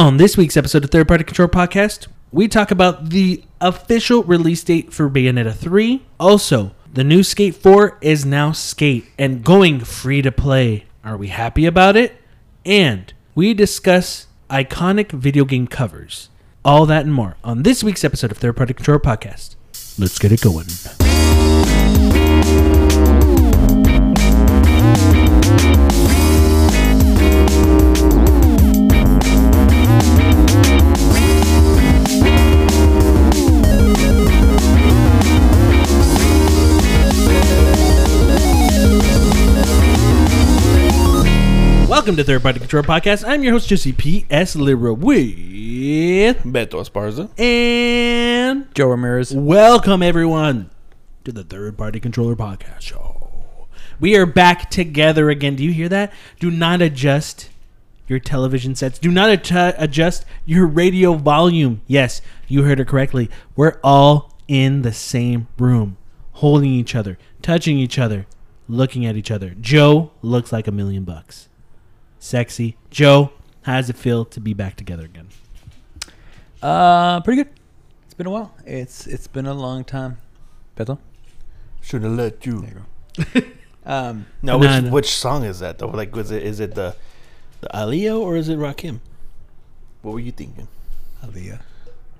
On this week's episode of Third Party Control Podcast, we talk about the official release date for Bayonetta 3. Also, the new Skate 4 is now Skate and going free to play. Are we happy about it? And we discuss iconic video game covers. All that and more on this week's episode of Third Party Control Podcast. Let's get it going. Welcome to Third Party Control Podcast. I'm your host, Jesse P.S. Lira with Beto Esparza. and Joe Ramirez. welcome everyone to the Third Party Controller Podcast Show. We are back together again. Do you hear that? Do not adjust your television sets. Do not adju- adjust your radio volume. Yes, you heard it correctly. We're all in the same room, holding each other, touching each other, looking at each other. Joe looks like a million bucks. Sexy. Joe, how does it feel to be back together again? Uh, pretty good. It's been a while. It's it's been a long time. Beto. Should have let you. There you go. um, No, which, Banana. which song is that though? Like, was it is it the the Aaliyah or is it Rakim? What were you thinking? Aaliyah.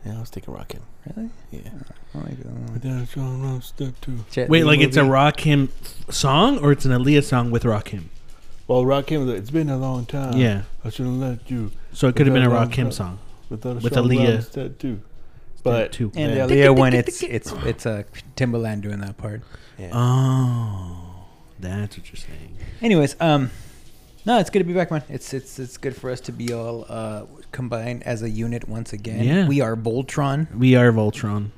Yeah, I was thinking Rakim. Really? Yeah. Oh my god. That's on step two. Jet Wait, Li like it's a movie. Rakim song or it's an Aaliyah song with Rakim? Well, Rock Rakim, it's been a long time. Yeah. I should have let you So it could have been a Without Rakim song. without a With strong Aaliyah. rhyme step. But too. And Yeah. the Aaliyah one, it's it's it's a uh, Timbaland doing that part. yeah. Oh, that's what you're saying. Anyways, um, no, it's good to be back, man. It's it's it's good for us to be all uh combined as a unit once again. Yeah. We are Voltron. We are Voltron.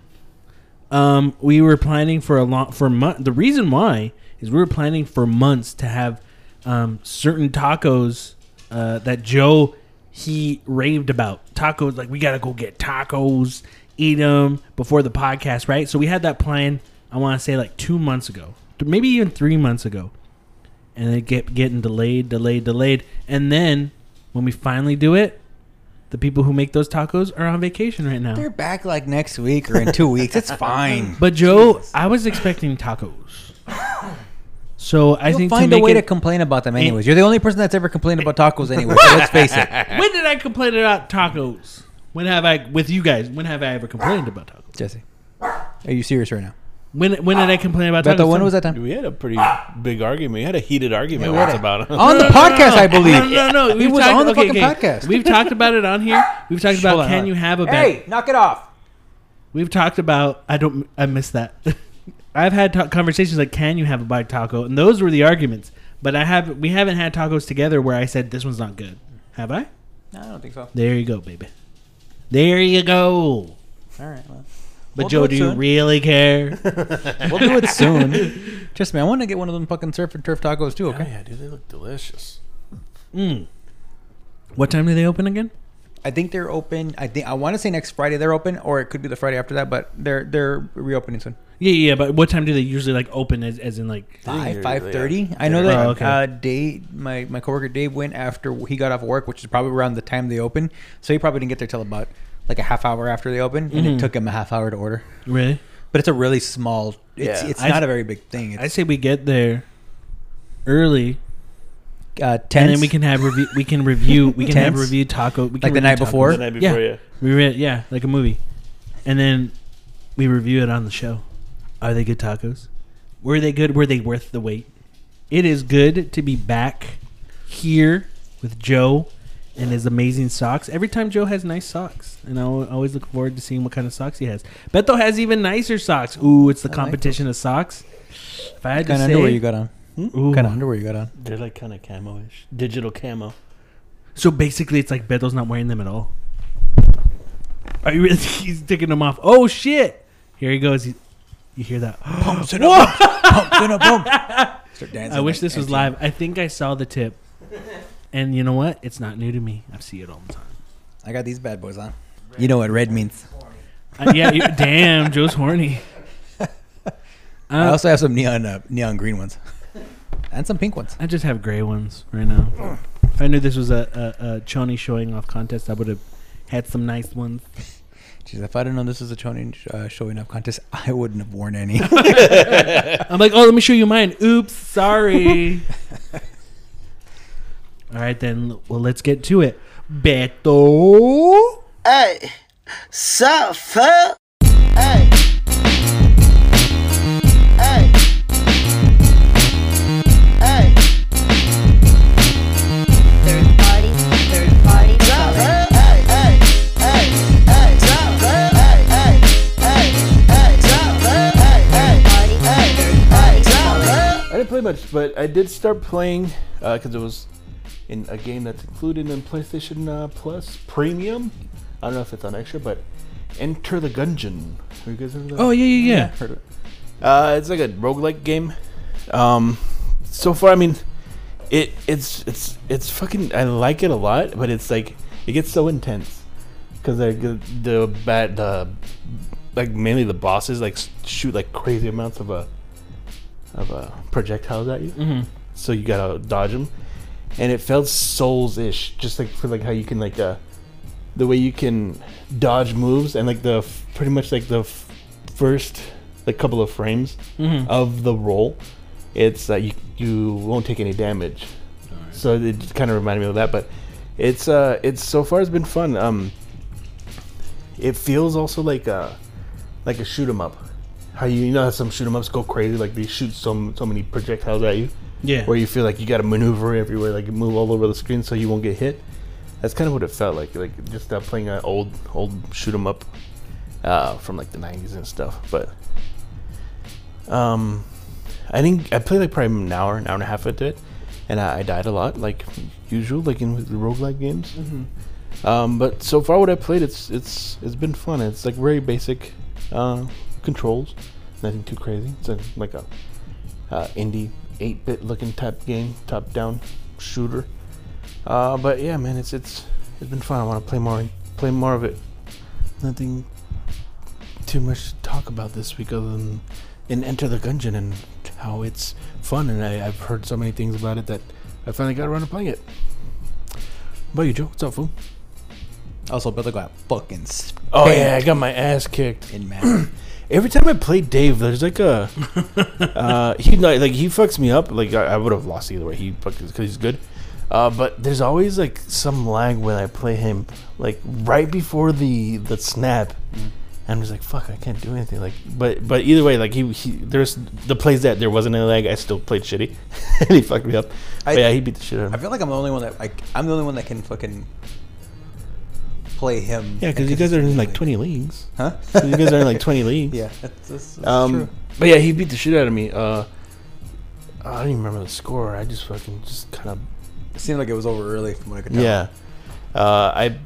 Um, we were planning for a long for month. The reason why is we were planning for months to have um, certain tacos uh, that Joe he raved about. Tacos like we gotta go get tacos, eat them before the podcast, right? So we had that plan. I want to say like two months ago, maybe even three months ago, and it get getting delayed, delayed, delayed, and then when we finally do it, the people who make those tacos are on vacation right now. They're back like next week or in two weeks. It's fine. But Joe, I was expecting tacos. So I You'll think find to a way it, to complain about them anyways. You're the only person that's ever complained about tacos anyway. So let's face it, when did I complain about tacos? When have I with you guys? When have I ever complained about tacos? Jesse. Are you serious right now? When when did I complain about tacos? When was that time? we had a pretty big argument. We had a heated argument Yeah, once about it. On the podcast, I believe. No, no, no. He We've was talked, on the okay, fucking okay. podcast. We've talked about it on here. We've talked about Hold on, can you have a bad? Hey, knock it off. We've talked about. I don't. I missed that. I've had ta- conversations like, "Can you have a bite taco?" And those were the arguments. But I have. We haven't had tacos together where I said this one's not good. Have I? No, I don't think so. There you go, baby. There you go. All right. Well, But We'll Joe, do it do you soon. really care? we'll do it soon. Trust me, I want to get one of them fucking surf and turf tacos too. Oh, Okay. yeah, dude, they look delicious. mm. What time do they open again? I think they're open. I think I want to say next Friday they're open, or it could be the Friday after that. But they're they're reopening soon. Yeah, yeah. But what time do they usually like open? As, as in like. Five five thirty. yeah. I know that Oh, okay. uh, Dave, my my coworker Dave went after he got off work, which is probably around the time they open. So he probably didn't get there till about like a half hour after they open, and it took him a half hour to order. Really? But it's a really small. It's Yeah. it's I- not a very big thing. I It's say we get there early, uh, and then we can have review. We can review. We can have Tense? review taco. We can Like the review night before? The night before, Yeah. yeah. We read, yeah, like a movie, and then we review it on the show. Are they good tacos? Were they good? Were they worth the wait? It is good to be back here with Joe and his amazing socks. Every time Joe has nice socks, and I always look forward to seeing what kind of socks he has. Beto has even nicer socks. Ooh, it's the I like competition of socks. If I had What kind to of say, underwear you got on? Hmm? Ooh. What kind of underwear you got on? They're like kind of camo-ish, digital camo. So basically, it's like Beto's not wearing them at all. Are you really? He's taking them off. Oh shit! Here he goes. He, you hear that? Pumps in a bump. Pumps in a bump. Start dancing I wish like this was live. I think I saw the tip, and you know what? It's not new to me. I see it all the time. I got these bad boys on. You know what red means. Uh, yeah, you, damn, Joe's horny. I Uh, also have some neon uh, neon green ones, and some pink ones. I just have gray ones right now. Fat I knew this was a, a, a Choni showing off contest, I would have had some nice ones. Jeez, if I didn't know this was a Chonin uh, showing up contest, I wouldn't have worn any. I'm like, oh, let me show you mine. Oops, sorry. All right, then. Well, let's get to it. Beto. Hey, sup, fuck? Hey. Hey. Much, but I did start playing because it was in a game that's included in PlayStation uh, Plus Premium. I don't know if it's on extra, but Enter the Gungeon. Have you guys heard of that? Oh, yeah, yeah, yeah. heard it. Uh, it's like a roguelike game. Um, so far, I mean, it it's it's it's fucking. I like it a lot, but it's like it gets so intense because like the the bad the like mainly the bosses like shoot like crazy amounts of uh of uh projectiles at you. Mm-hmm. So you gotta dodge them, and it felt Souls ish, just like for like how you can like uh the way you can dodge moves and like the f- pretty much like the f- first like couple of frames Mm-hmm. of the roll, it's that you you won't take any damage. So it just kind of reminded me of that, but it's uh it's so far it's been fun. Um, it feels also like a like a shoot 'em up. How you, you know how some shoot 'em ups go crazy, like they shoot so so many projectiles at you, Yeah. where you feel like you got to maneuver everywhere, like move all over the screen so you won't get hit. That's kind of what it felt like, like just uh, playing an old old shoot 'em up uh, from like the '90s and stuff. But um, I think I played like probably an hour, an hour and a half into it, and I, I died a lot, like usual, like in the roguelike games. Um, but so far, what I played, it's it's it's been fun. It's like very basic uh, controls, nothing too crazy. It's a, like a uh, indie eight bit looking type game, top down shooter. Uh, but yeah, man, it's it's it's been fun. I want to play more play more of it. Nothing too much to talk about this week other than in Enter the Gungeon and how it's fun. And I, I've heard so many things about it that I finally got around to playing it. What about you, Joe? What's up, fool? also, Brother got fucking Oh yeah, I got my ass kicked. in man. Every time I play Dave, there's like a uh, he like, like he fucks me up. Like I, I would have lost either way. He fucks because he's good. Uh, but there's always like some lag when I play him, like right before the the snap. I'm just like fuck, I can't do anything. Like, but but either way, like he, he there's the plays that there wasn't any lag. I still played shitty, and he fucked me up. I- But yeah, he beat the shit out of I me. feel like I'm the only one that like I'm the only one that can fucking play him. Yeah, because you guys are in like 20 leagues. huh? you guys are in like 20 leagues. Yeah, that's, that's, that's Um, true. but yeah, he beat the shit out of me. Uh, I don't even remember the score. I just fucking just kind of It seemed like it was over early from what I could tell. yeah. Uh, I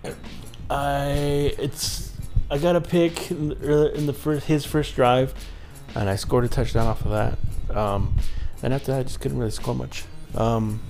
I it's I got a pick in the, in the first his first drive, and I scored a touchdown off of that. Um, and after that, I just couldn't really score much. Um,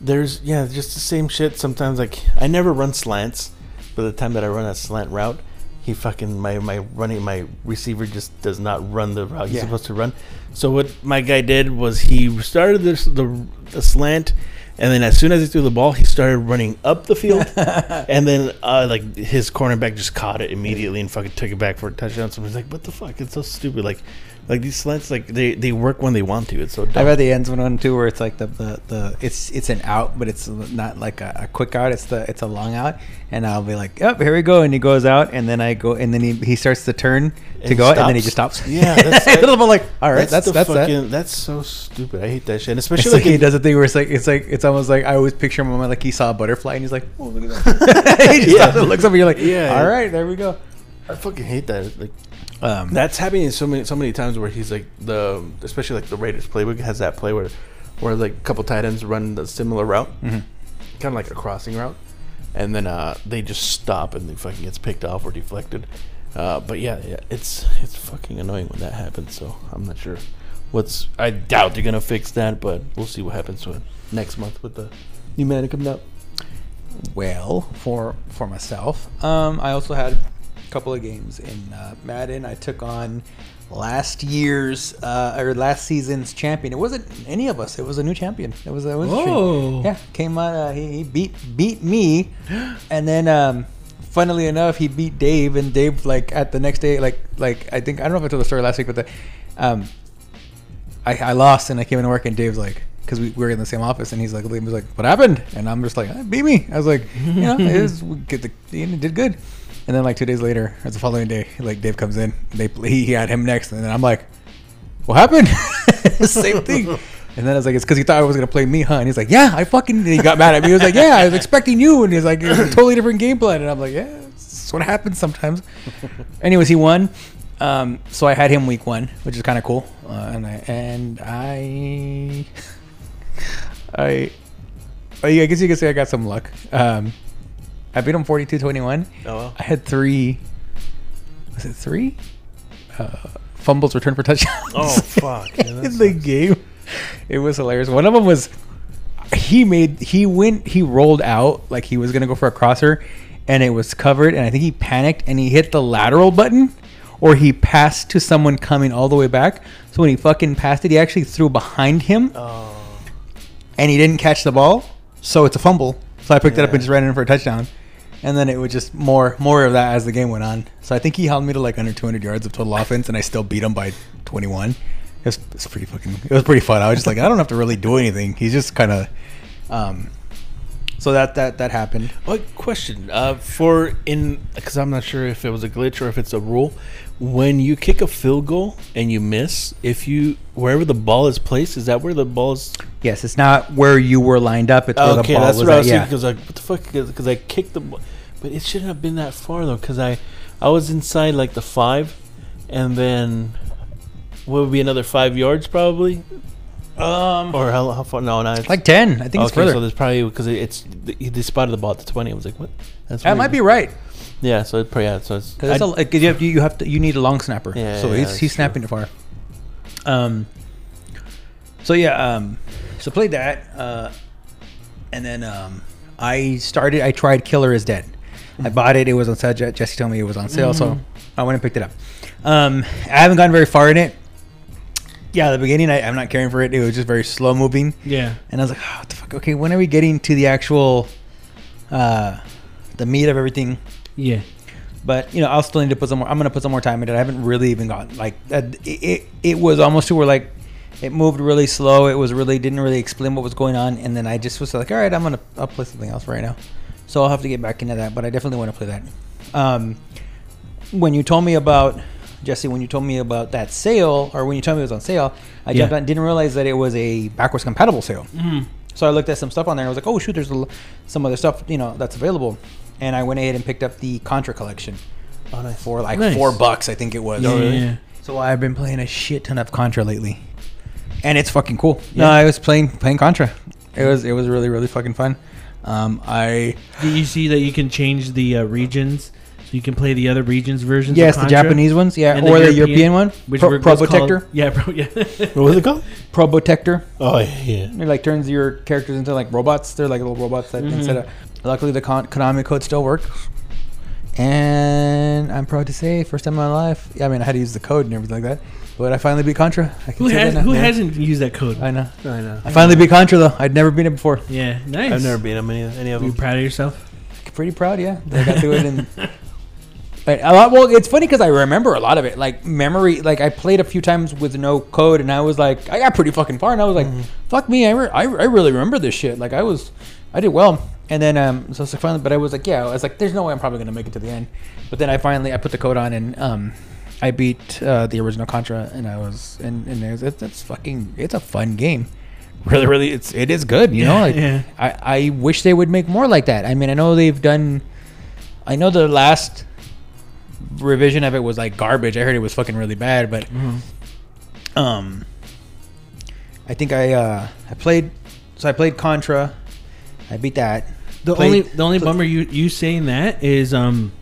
there's yeah, just the same shit. Sometimes like I never run slants, but the time that I run a slant route, he fucking my my running my receiver just does not run the route he's Yeah. supposed to run. So what my guy did was he started this the the slant, and then as soon as he threw the ball, he started running up the field, and then uh, like his cornerback just caught it immediately and fucking took it back for a touchdown. So he's like, "What the fuck? It's so stupid!" Like, like these slants, like they they work when they want to. It's so dumb. I've had the ends one too, where it's like the, the, the it's it's an out, but it's not like a, a quick out. It's the it's a long out, and I'll be like, "Yep, here we go," and he goes out, and then I go, and then he, he starts to turn to go, out, and then he just stops. Yeah, that's- And I'm like, all right, that's the that's, that. that's so stupid. I hate that shit. And It's especially like like, he does a thing where it's like it's like it's almost like I always picture him like he saw a butterfly and he's like, oh look at that. he just Yeah. stops and looks up and you're like, Yeah. all right, there we go. I fucking hate that. Like Um, that's happening so many so many times where he's like the especially like the Raiders playbook has that play where where like a couple tight ends run the similar route, Mhm. kind of like a crossing route, and then uh, they just stop and they fucking gets picked off or deflected. Uh, but yeah, yeah, it's it's fucking annoying when that happens. So I'm not sure what's. I doubt they're gonna fix that, but we'll see what happens with next month with the new Madden coming out. well, for for myself, um, I also had couple of games in uh, Madden. I took on last year's uh, or last season's champion. It wasn't any of us. It was a new champion. It was. It was Oh. yeah. Came out. Uh, he, he beat beat me, and then. Um, Funnily enough, he beat Dave, and Dave like at the next day, like like I think I don't know if I told the story last week, but the, um, I, I lost and I came into work and Dave's like, because we, we were in the same office and he's like, he was like, what happened? And I'm just like, "Ah, beat me. I was like, you know, it was we get the you did good. And then like two days later, or the following day, like Dave comes in, they he, had him next, and then I'm like, what happened? same thing. And then I was like, it's because he thought I was gonna play me, huh? And he's like, yeah, I fucking. And he got mad at me. He was like, yeah, I was expecting you, and he's like, a totally different game plan. And I'm like, yeah, that's what happens sometimes. Anyways, he won. Um, so I had him week one, which is kind of cool. Uh, and I, and I, I, I guess you could say I got some luck. Um, I beat him 42-21. Oh, wow. I had three. Was it three? Uh, fumbles returned for touchdowns. Oh, fuck. Yeah, in the game, it was hilarious. One of them was he made he went he rolled out like he was gonna go for a crosser, and it was covered, and I think he panicked and he hit the lateral button, or he passed to someone coming all the way back. So when he fucking passed it, he actually threw behind him, Oh. and he didn't catch the ball, so it's a fumble. So I picked it up and just ran in for a touchdown. And then it was just more more of that as the game went on. So I think he held me to like under 200 yards of total offense, and I still beat him by 21. It was, it was pretty fucking. It was pretty fun. I was just like, I don't have to really do anything. He's just kind of. Um, so that that that happened. What question? Uh, for in because I'm not sure if it was a glitch or if it's a rule. When you kick a field goal and you miss, if you wherever the ball is placed, is that where the ball is? Yes, it's not where you were lined up. It's where okay, the ball that's was what I was yeah. thinking. Because like, what the fuck? Because I kicked the, ball, but it shouldn't have been that far though. Because I, I was inside like the five, and then what would be another five yards probably, um, or how, how far? No, no, it's like 10. I think it's okay, further. so there's probably because it's they they spotted the ball at the twenty. I was like, what? That's that weird. might be right. Yeah, so it yeah. So it's, Because it's I- a, like, you have, you have to you need a long snapper. Yeah, so yeah, he's he's true. snapping it far. Um. So yeah, um, so played that, uh, and then um, I started. I tried Killer is Dead. I bought it. It was on sale. Jesse told me it was on sale, so I went and picked it up. Um, I haven't gotten very far in it. Yeah, the beginning I, I'm not caring for it. It was just very slow moving. Yeah. And I was like, oh, what the fuck? Okay, when are we getting to the actual, uh, the meat of everything? Yeah. But you know, I'll still need to put some more. I'm gonna put some more time into it. I haven't really even gotten like uh, it. It, it was almost to where like it moved really slow. It was really didn't really explain what was going on, and then I just was like, all right, I'm gonna I'll play something else right now. So I'll have to get back into that. But I definitely want to play that. Um, when you told me about Jesse, when you told me about that sale, or when you told me it was on sale, I Yeah. jumped on. Didn't realize that it was a backwards compatible sale. Mhm. So I looked at some stuff on there. and I was like, oh shoot, there's some other stuff you know that's available, and I went ahead and picked up the Contra collection oh, nice. for like Nice. four bucks, I think it was. Yeah, yeah, yeah. So I've been playing a shit ton of Contra lately, and it's fucking cool. No, I was playing playing Contra. It was it was really really fucking fun. Um, I Did you see that you can change the uh, regions? So you can play the other regions versions. yes, of the Japanese ones, yeah, And or the European one, which Pro, were Pro was called- Protector, Yeah, bro. Yeah. What was it called? Pro Protector. Oh yeah. It like turns your characters into like robots. They're like little robots that Mhm. instead of. Luckily, the Kon- Konami code still works. And I'm proud to say, first time in my life. Yeah, I mean, I had to use the code and everything like that, but I finally beat Contra. I can who say has, that now. who Yeah. hasn't used that code? I know. I know. I finally beat Contra though. I'd never beat it before. yeah, nice. I've never been on any, any of Are you proud of yourself? Pretty proud, yeah. that I got through it and. But a lot. Well, it's funny because I remember a lot of it. Like memory, like I played a few times with no code, and I was like, I got pretty fucking far, and I was like, mm-hmm. fuck me, I, re- I, I really remember this shit. Like I was, I did well, and then um, so, so finally, but I was like, yeah, I was like, there's no way I'm probably gonna make it to the end. But then I finally, I put the code on, and um, I beat uh, the original Contra, and I was, and and it was, it's, it's fucking, it's a fun game. Really, really, it's it is good. You know, like, Yeah. I I wish they would make more like that. I mean, I know they've done. I know the last revision of it was like garbage. I heard it was fucking really bad, but um, I think I uh I played. So I played Contra. I beat that. The Played- only the only bummer you you saying that is um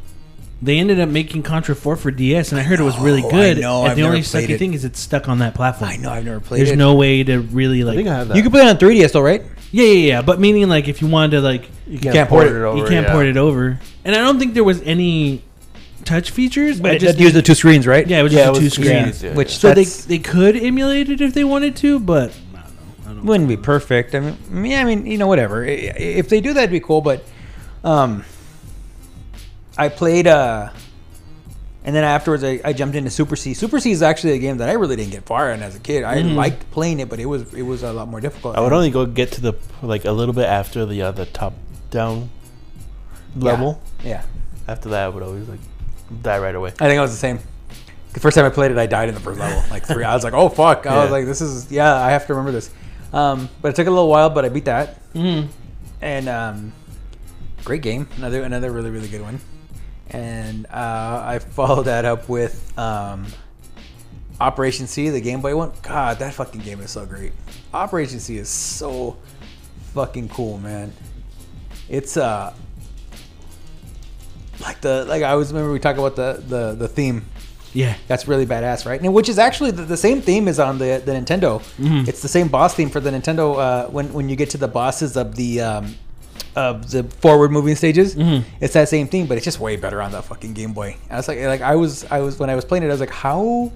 they ended up making Contra 4 for DS and I heard it was really know, I good. know, and I've the only never played sucky it. thing is it's stuck on that platform. I know I've never played There's it. There's no way to really I like think I have that. You can play it on 3DS though, right? Yeah, yeah, yeah, but meaning like if you wanted to like you can't port it over. you can't port it over. And I don't think there was any touch features. But I it just just use the two screens, right? yeah, it was Yeah, just it a was two two screens. screens, yeah, Which yeah. So they they could emulate it if they wanted to, but wouldn't be perfect. I mean, yeah, I mean, you know, whatever. If they do that, it'd be cool. But um, I played, uh, and then afterwards, I, I jumped into Super C. Super C is actually a game that I really didn't get far in as a kid. I Mhm. liked playing it, but it was it was a lot more difficult. I would only go get to the like a little bit after the uh, the top down level. Yeah, yeah. After that, I would always like die right away. I think I was the same. The first time I played it, I died in the first level, like three. I was like, "Oh fuck!" I was like, "This is yeah." I have to remember this. Um, but it took a little while, but I beat that. Mhm. and um, great game. Another another really really good one. And uh, I followed that up with um, Operation C, the Game Boy one. God, that fucking game is so great. Operation C is so fucking cool, man. It's uh like the like I always remember we talk about the the the theme Yeah. that's really badass, right? And which is actually the, the same theme is on the the Nintendo. Mhm. It's the same boss theme for the Nintendo. Uh, when when you get to the bosses of the um, of the forward moving stages, Mhm. it's that same theme, but it's just way better on the fucking Game Boy. I was like, like I was I was when I was playing it, I was like, how?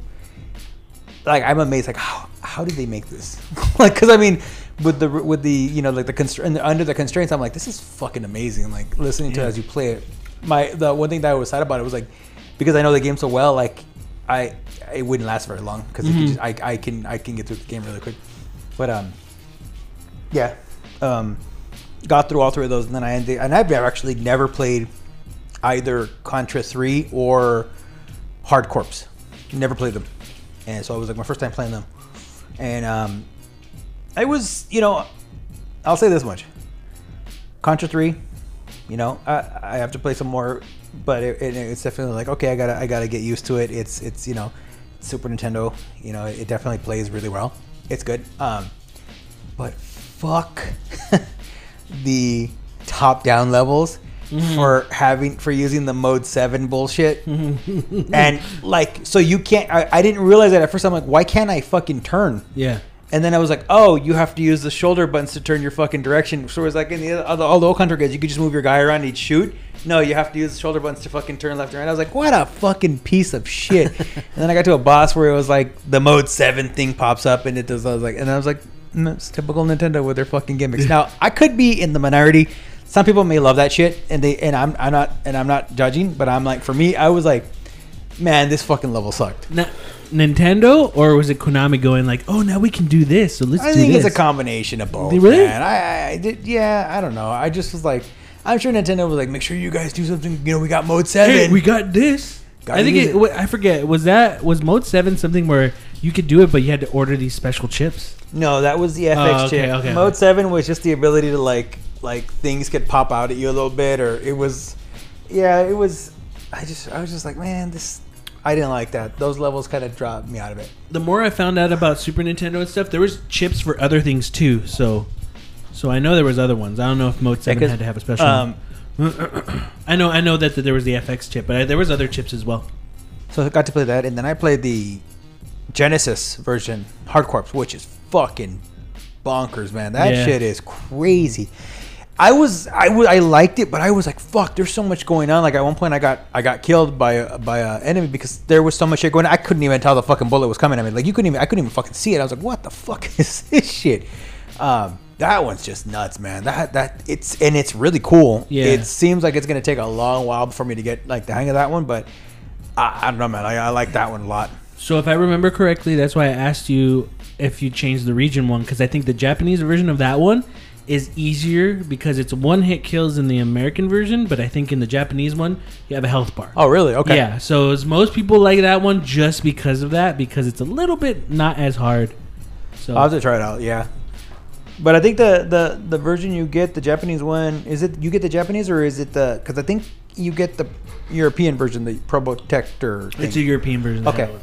Like I'm amazed, like how how did they make this? like, because I mean, with the with the you know like the constr- under the constraints, I'm like, this is fucking amazing. Like listening to it as you play it. My the one thing that I was sad about it was like because I know the game so well, like I it wouldn't last very long because Mhm. I, I can I can get through the game really quick. But um, yeah, um, got through all three of those, and then I ended. And I've actually never played either Contra Three or Hard Corps. Never played them, and so it was like my first time playing them. And um, I was, you know, I'll say this much: Contra Three, you know, I, I have to play some more, but it, it, it's definitely like okay, I gotta I gotta get used to it. It's it's you know, Super Nintendo, you know, it definitely plays really well. It's good. Um, but fuck the top down levels for having for using the mode 7 bullshit and like so you can't I, I didn't realize that at first i'm like why can't i fucking turn Yeah. and then I was like, "Oh, you have to use the shoulder buttons to turn your fucking direction." So it was like in the other, all the old country guys, you could just move your guy around and he'd shoot. No, you have to use the shoulder buttons to fucking turn left and right. I was like, "What a fucking piece of shit!" and then I got to a boss where it was like the mode seven thing pops up and it does. I was like, and I was like, mm, "It's typical Nintendo with their fucking gimmicks." now I could be in the minority. Some people may love that shit, and they and I'm I'm not and I'm not judging, but I'm like, for me, I was like, "Man, this fucking level sucked." Na- Nintendo or was it Konami going like, "Oh, now we can do this, so let's I do think this." it's a combination of both. Really? Man. I, I did, yeah, I don't know. I just was like, I'm sure Nintendo was like, make sure you guys do something. You know, we got mode seven. Hey, we got this. Gotta I think it, it. I forget. Was that was Mode Seven something where you could do it, but you had to order these special chips? no, that was the FX Oh, okay, chip. okay, mode seven was just the ability to like, like things could pop out at you a little bit, or it was, yeah, it was. I just, I was just like, man, this. I didn't like that. Those levels kind of dropped me out of it. The more I found out about Super Nintendo and stuff, there was chips for other things too. So, so I know there was other ones. I don't know if Mode Seven 'cause, had to have a special. Um, I know, I know that, that there was the FX chip, but I, there was other chips as well. So I got to play that, and then I played the Genesis version, Hard Corps, which is fucking bonkers, man. That Yeah. shit is crazy. I was, I was, I liked it, but I was like, "Fuck!" There's so much going on. Like at one point, I got, I got killed by a, by a enemy because there was so much shit going. on. I couldn't even tell the fucking bullet was coming at me. Like you couldn't even, I couldn't even fucking see it. I was like, "What the fuck is this shit?" Um, that one's just nuts, man. That that it's and it's really cool. Yeah. It seems like it's gonna take a long while for me to get like the hang of that one, but I, I don't know, man. I, I like that one a lot. So if I remember correctly, that's why I asked you if you changed the region one because I think the Japanese version of that one is easier because it's one hit kills in the American version, but I think in the Japanese one you have a health bar. Oh, really? Okay. Yeah, so most people like that one just because of that because it's a little bit not as hard. So I'll have to try it out. Yeah. But I think the, the, the version you get, the Japanese one, is it you get the Japanese or is it the? Because I think you get the European version, the Probotector. Thing. it's a European version. Okay.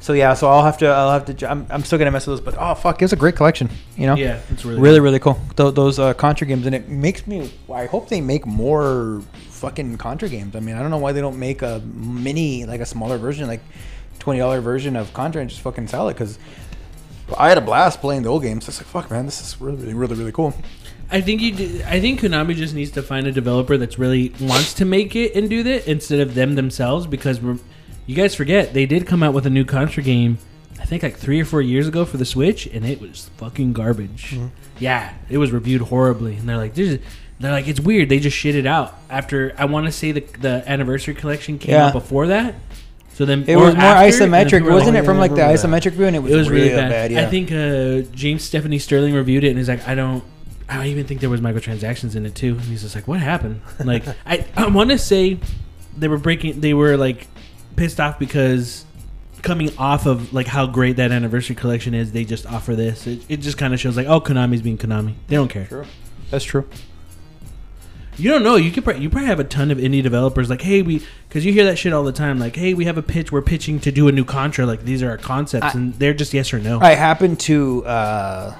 so yeah, so I'll have to I'll have to. I'm, I'm still gonna mess with those, but oh fuck, it's a great collection. You know. Yeah, it's really Really, good. really cool. Th- those uh, Contra games, and it makes me. I hope they make more fucking Contra games. I mean, I don't know why they don't make a mini, like a smaller version, like twenty dollar version of Contra, and just fucking sell it. Because I had a blast playing the old games. It's like fuck, man, this is really, really, really, cool. I think you. I think Konami just needs to find a developer that's really wants to make it and do that instead of them themselves. Because we're, you guys forget they did come out with a new Contra game. I think like three or four years ago for the Switch, and it was fucking garbage. Mm-hmm. Yeah, it was reviewed horribly, and they're like, "This is." They're like, it's weird. They just shit it out after. I want to say the the anniversary collection came Yeah. out before that. So then It was more after, isometric, wasn't like, it? From like the isometric view, and it was, it was really real bad. yeah. I think uh, James Stephanie Sterling reviewed it, and he's like, I don't, I don't even think there was microtransactions in it too. And he's just like, what happened? Like, I, I want to say they were breaking, they were like pissed off because coming off of like how great that anniversary collection is, they just offer this. It, it just kind of shows like, oh, Konami's being Konami. They don't care. True. That's true. You don't know. You could probably, you probably have a ton of indie developers like, hey, we because you hear that shit all the time. Like, hey, we have a pitch. We're pitching to do a new Contra. Like, these are our concepts, I- and they're just yes or no. I happened to uh,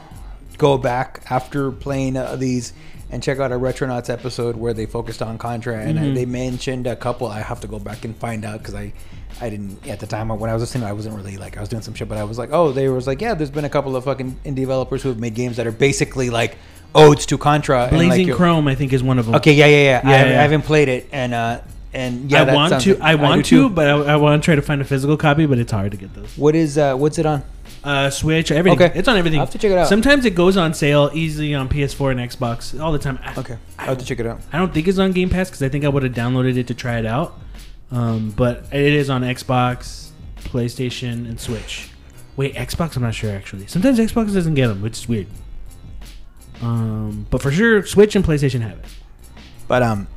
go back after playing uh, these and check out a Retronauts episode where they focused on Contra, and uh, Mhm. they mentioned a couple. I have to go back and find out because I, I didn't at the time when I was listening, I wasn't really like I was doing some shit, but I was like, oh, they was like, yeah, there's been a couple of fucking indie developers who have made games that are basically like odes to Contra. and, like, Blazing Chrome, I think, is one of them. Okay, yeah, yeah, yeah. Yeah, I, haven't, yeah. I haven't played it, and uh, and yeah, I want to. like- I want to, but I, I want to try to find a physical copy, but it's hard to get those. What is uh, what's it on? Uh, Switch, everything. Okay. It's on everything. I'll have to check it out. Sometimes it goes on sale easily on PS4 and Xbox all the time. I, Okay, I have to check it out. I don't think it's on Game Pass because I think I would have downloaded it to try it out. Um, but it is on Xbox, PlayStation, and Switch. Wait, Xbox? I'm not sure actually. Sometimes Xbox doesn't get them, which is weird. Um, but for sure, Switch and PlayStation have it. But um,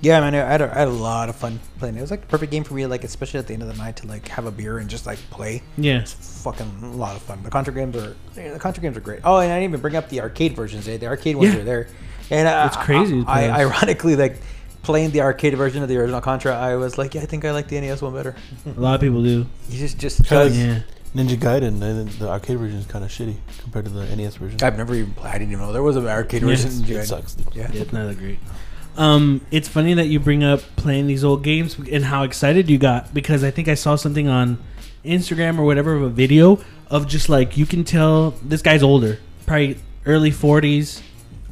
yeah, man, I had, a, I had a lot of fun playing. It was like a perfect game for me, like especially at the end of the night to like have a beer and just like play. Yeah. It's fucking a lot of fun. The Contra games are yeah, the Contra games are great. Oh, and I didn't even bring up the arcade versions. eh? The arcade ones Yeah. are there, and uh, It's crazy I, I, ironically like playing the arcade version of the original Contra. I was like, yeah, I think I like the NES one better. A lot of people do. You just just Because- Yeah. Ninja Gaiden, the, the arcade version is kind of shitty compared to the NES version. I've never even played. I didn't even know there was an arcade Yeah. version. it sucks. dude. Yeah. Yeah, it's not that great. Um, it's funny that you bring up playing these old games and how excited you got because I think I saw something on Instagram or whatever of a video of just like you can tell this guy's older, probably early 40s,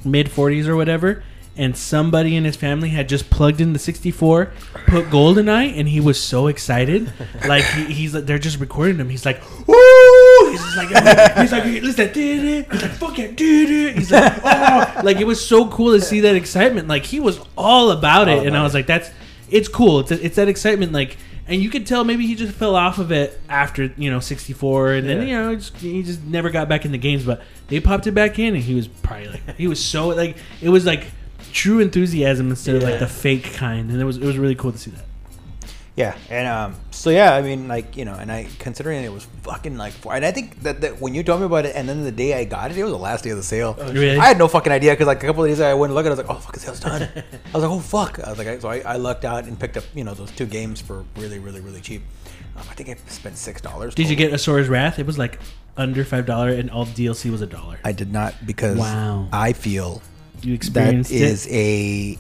mid 40s or whatever, and somebody in his family had just plugged in the 64, put GoldenEye, and he was so excited. Like he, he's like, they're just recording him. He's like, woo! He's just like, he's like, listen, did it? He's like, fuck yeah, did it? He's like, oh, like it was so cool to see that excitement. Like he was all about it, All and I was like, that's, it's cool. It's, it's that excitement, like. And you could tell maybe he just fell off of it after you know sixty four, and then you know just, he just never got back in the games. But they popped it back in, and he was probably like he was so like it was like true enthusiasm instead of like the fake kind, and it was it was really cool to see that. Yeah, and um, so yeah, I mean, like you know, and I considering it was fucking like, four, and I think that, that when you told me about it, and then the day I got it, it was the last day of the sale. Really? I had no fucking idea because like a couple of days ago, I went and looked at, it, I was like, oh fuck, the sale's done. I was like, oh fuck. I was like, I, so I, I lucked out and picked up you know those two games for really, really, really cheap. Um, I think I spent six dollars. Did you get Asura's Wrath? It was like under five dollar, and all DLC was a dollar. I did not because Wow. I feel You that experienced is it. a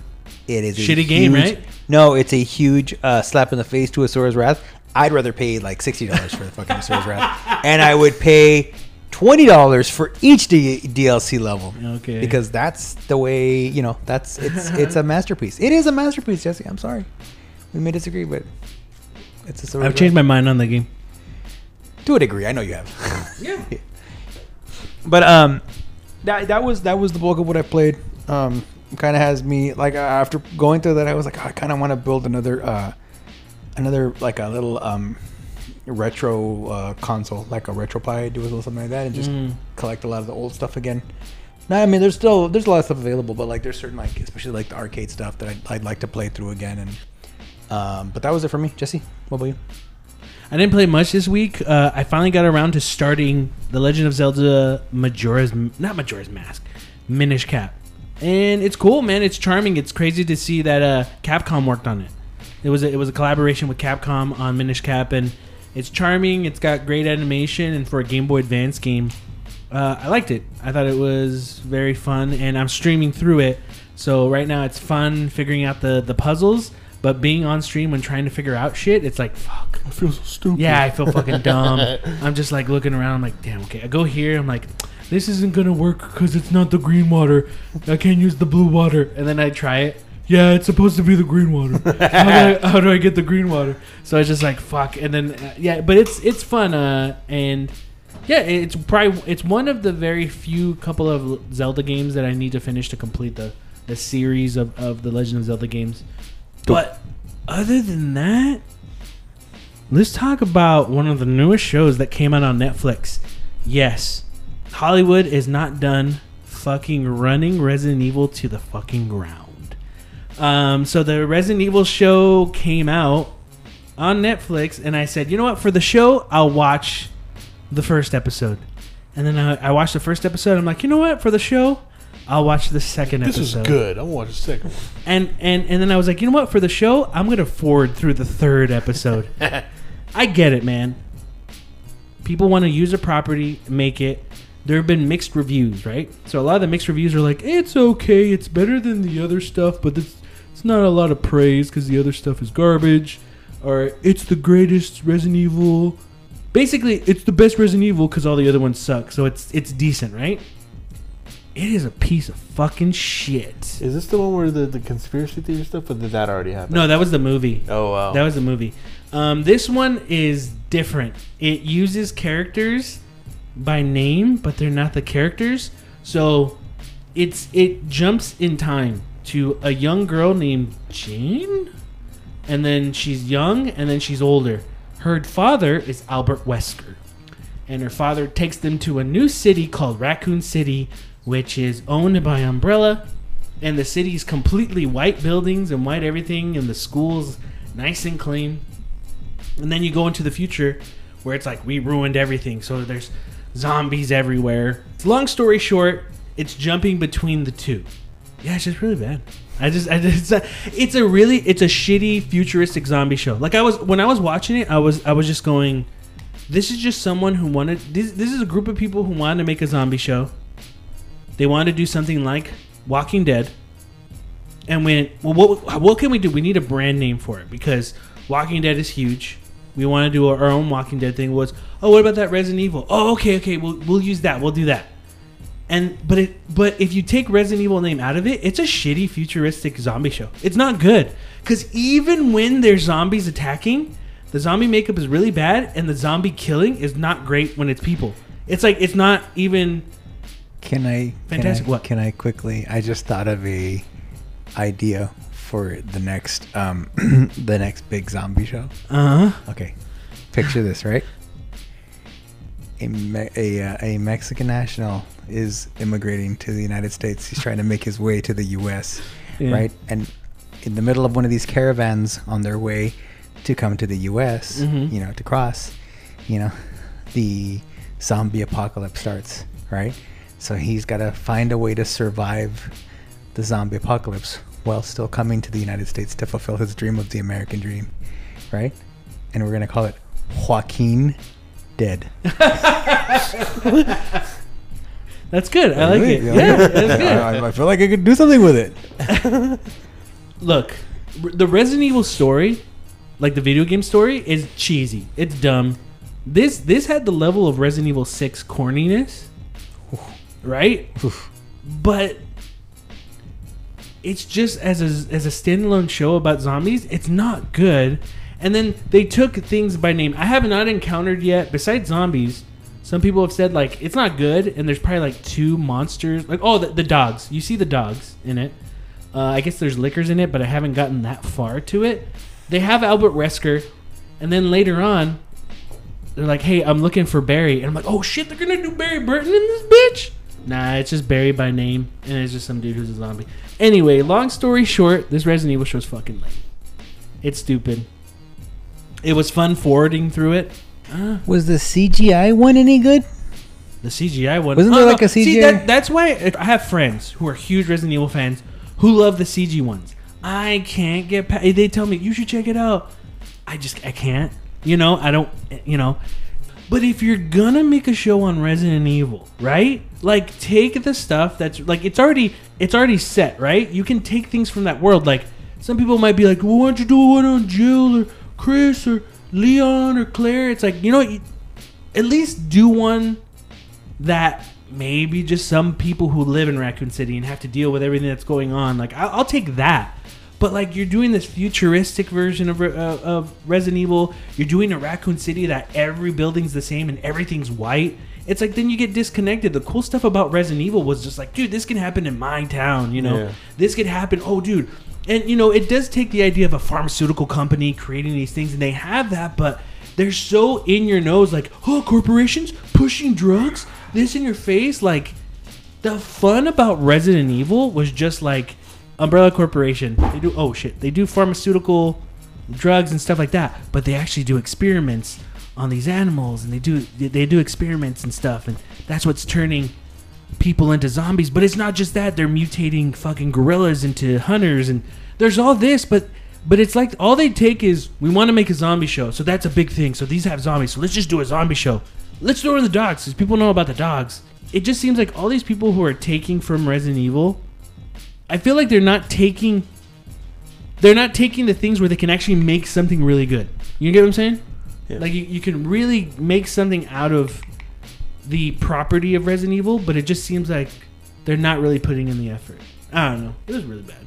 it is a Shitty game, right? No, it's a huge uh, slap in the face to Asura's Wrath. I'd rather pay like sixty dollars for the fucking Asura's Wrath, and I would pay twenty dollars for each D- DLC level. Okay. because that's the way you know. That's it's it's a masterpiece. It is a masterpiece, Jesse. I'm sorry, we may disagree, but it's Asura's I've changed Wrath. my mind on the game. to a degree. I know you have. Yeah. But um, that that was that was the bulk of what I played. Um, kind of has me like uh, after going through that, I was like, "Oh, I kind of want to build another uh, another like a little um retro uh, console, like a RetroPie, do a little something like that, and just Mm. collect a lot of the old stuff again. No, I mean, there's still there's a lot of stuff available, but like there's certain like especially like the arcade stuff that I'd, I'd like to play through again. And um, but that was it for me, Jesse. What about you? I didn't play much this week. Uh, I finally got around to starting The Legend of Zelda Majora's not Majora's Mask, Minish Cap, and it's cool, man. It's charming. It's crazy to see that uh, Capcom worked on it. It was a, it was a collaboration with Capcom on Minish Cap, and it's charming. It's got great animation, and for a Game Boy Advance game, uh, I liked it. I thought it was very fun, and I'm streaming through it. So right now it's fun figuring out the the puzzles, but being on stream when trying to figure out shit, it's like fuck. I feel so stupid. Yeah, I feel fucking dumb. I'm just like looking around. I'm like, damn. Okay, I go here. I'm like, this isn't gonna work because it's not the green water. I can't use the blue water. And then I try it. Yeah, it's supposed to be the green water. How do I, how do I get the green water? So I was just like, fuck. And then uh, yeah, but it's it's fun. Uh, and yeah, it's probably it's one of the very few couple of Zelda games that I need to finish to complete the the series of, of the Legend of Zelda games. But other than that, let's talk about one of the newest shows that came out on Netflix. Yes, Hollywood is not done fucking running Resident Evil to the fucking ground. Um, so the Resident Evil show came out on Netflix, and I said, you know what? For the show, I'll watch the first episode. And then I, I watched the first episode. I'm like, you know what? For the show, I'll watch the second This episode. is good. I'm gonna watch the second one. And and and then I was like, you know what? For the show, I'm gonna forward through the third episode. I get it, man. People want to use a property, make it. There have been mixed reviews, right? So a lot of the mixed reviews are like, it's okay, it's better than the other stuff, but it's it's not a lot of praise because the other stuff is garbage, or it's the greatest Resident Evil. Basically, it's the best Resident Evil because all the other ones suck. So it's it's decent, right? It is a piece of fucking shit. Is this the one where the, the conspiracy theory stuff, or did that already happen? No, that was the movie. Oh wow. That was the movie. Um, this one is different. It uses characters by name, but they're not the characters. So it's it jumps in time to a young girl named Jane, and then she's young, and then she's older. Her father is Albert Wesker, and her father takes them to a new city called Raccoon City, which is owned by Umbrella, and the city's completely white buildings and white everything, and the schools nice and clean. And then you go into the future where it's like we ruined everything. So there's zombies everywhere. Long story short, it's jumping between the two. Yeah, it's just really bad. I just, I just, it's a, it's a really, it's a shitty futuristic zombie show. Like I was when I was watching it, I was, I was just going, this is just someone who wanted. This, this is a group of people who wanted to make a zombie show. They wanted to do something like Walking Dead, and went, well, what, what can we do? We need a brand name for it because Walking Dead is huge. We want to do our own Walking Dead thing. Was oh, what about that Resident Evil? Oh, okay, okay, we'll we'll use that. We'll do that. And but it but if you take Resident Evil name out of it, it's a shitty futuristic zombie show. It's not good because even when there's zombies attacking, the zombie makeup is really bad, and the zombie killing is not great when it's people. It's like it's not even. Can I? Fantastic, Can I, what? Can I quickly? I just thought of a idea for the next um the next big zombie show. Uh huh. Okay, picture this, right? A me- a, uh, a Mexican national is immigrating to the United States. He's trying to make his way to the U.S. Yeah. Right, and in the middle of one of these caravans on their way to come to the U.S., Mhm. you know, to cross, you know, the zombie apocalypse starts. Right, so he's got to find a way to survive the zombie apocalypse while still coming to the United States to fulfill his dream of the American dream, right? And we're gonna call it Joaquin Dead. That's good. I like it. Yeah, that's good. I, I feel like I could do something with it. Look, the Resident Evil story, like the video game story, is cheesy. It's dumb. This this had the level of Resident Evil Six corniness, right? But it's just as a, as a standalone show about zombies, it's not good. And then they took things by name. I have not encountered yet, besides zombies. Some people have said like it's not good, and there's probably like two monsters. Like oh, the, the dogs. You see the dogs in it. Uh, I guess there's Lickers in it, but I haven't gotten that far to it. They have Albert Wesker, and then later on, they're like, "Hey, I'm looking for Barry," and I'm like, "Oh shit, they're gonna do Barry Burton in this bitch." Nah, it's just Barry by name, and it's just some dude who's a zombie. Anyway, long story short, this Resident Evil show is fucking lame. It's stupid. It was fun forwarding through it. Uh, Was the CGI one any good? the CGI one Wasn't there like a See, CGI? that, that's why I have friends who are huge Resident Evil fans who love the CG ones. I can't get past. They tell me you should check it out. I just I can't. You know I don't. You know. But if you're gonna make a show on Resident Evil, right? Like take the stuff that's like it's already it's already set, right? You can take things from that world. Like some people might be like, well, why don't you do one on Jill or Chris or Leon or Claire? It's like you know, at least do one that maybe just some people who live in Raccoon City and have to deal with everything that's going on. Like I'll, I'll take that. But like you're doing this futuristic version of, uh, of Resident Evil, you're doing a Raccoon City that every building's the same and everything's white. It's like then you get disconnected. The cool stuff about Resident Evil was just like, dude, this can happen in my town. You know, Yeah. this could happen. Oh, dude, and you know, it does take the idea of a pharmaceutical company creating these things, and they have that, but they're so in your nose, like, oh, corporations pushing drugs, this in your face. Like, the fun about Resident Evil was just like Umbrella Corporation. They do oh shit, they do pharmaceutical drugs and stuff like that, but they actually do experiments on these animals, and they do they do experiments and stuff, and that's what's turning people into zombies. But it's not just that; they're mutating fucking gorillas into hunters, and there's all this, but. But it's like all they take is we want to make a zombie show, so that's a big thing. So these have zombies, so let's just do a zombie show. Let's throw in the dogs, because people know about the dogs. It just seems like all these people who are taking from Resident Evil, I feel like they're not taking, they're not taking the things where they can actually make something really good. You get what I'm saying? Yeah. Like you, you can really make something out of the property of Resident Evil, but it just seems like they're not really putting in the effort. I don't know. It was really bad.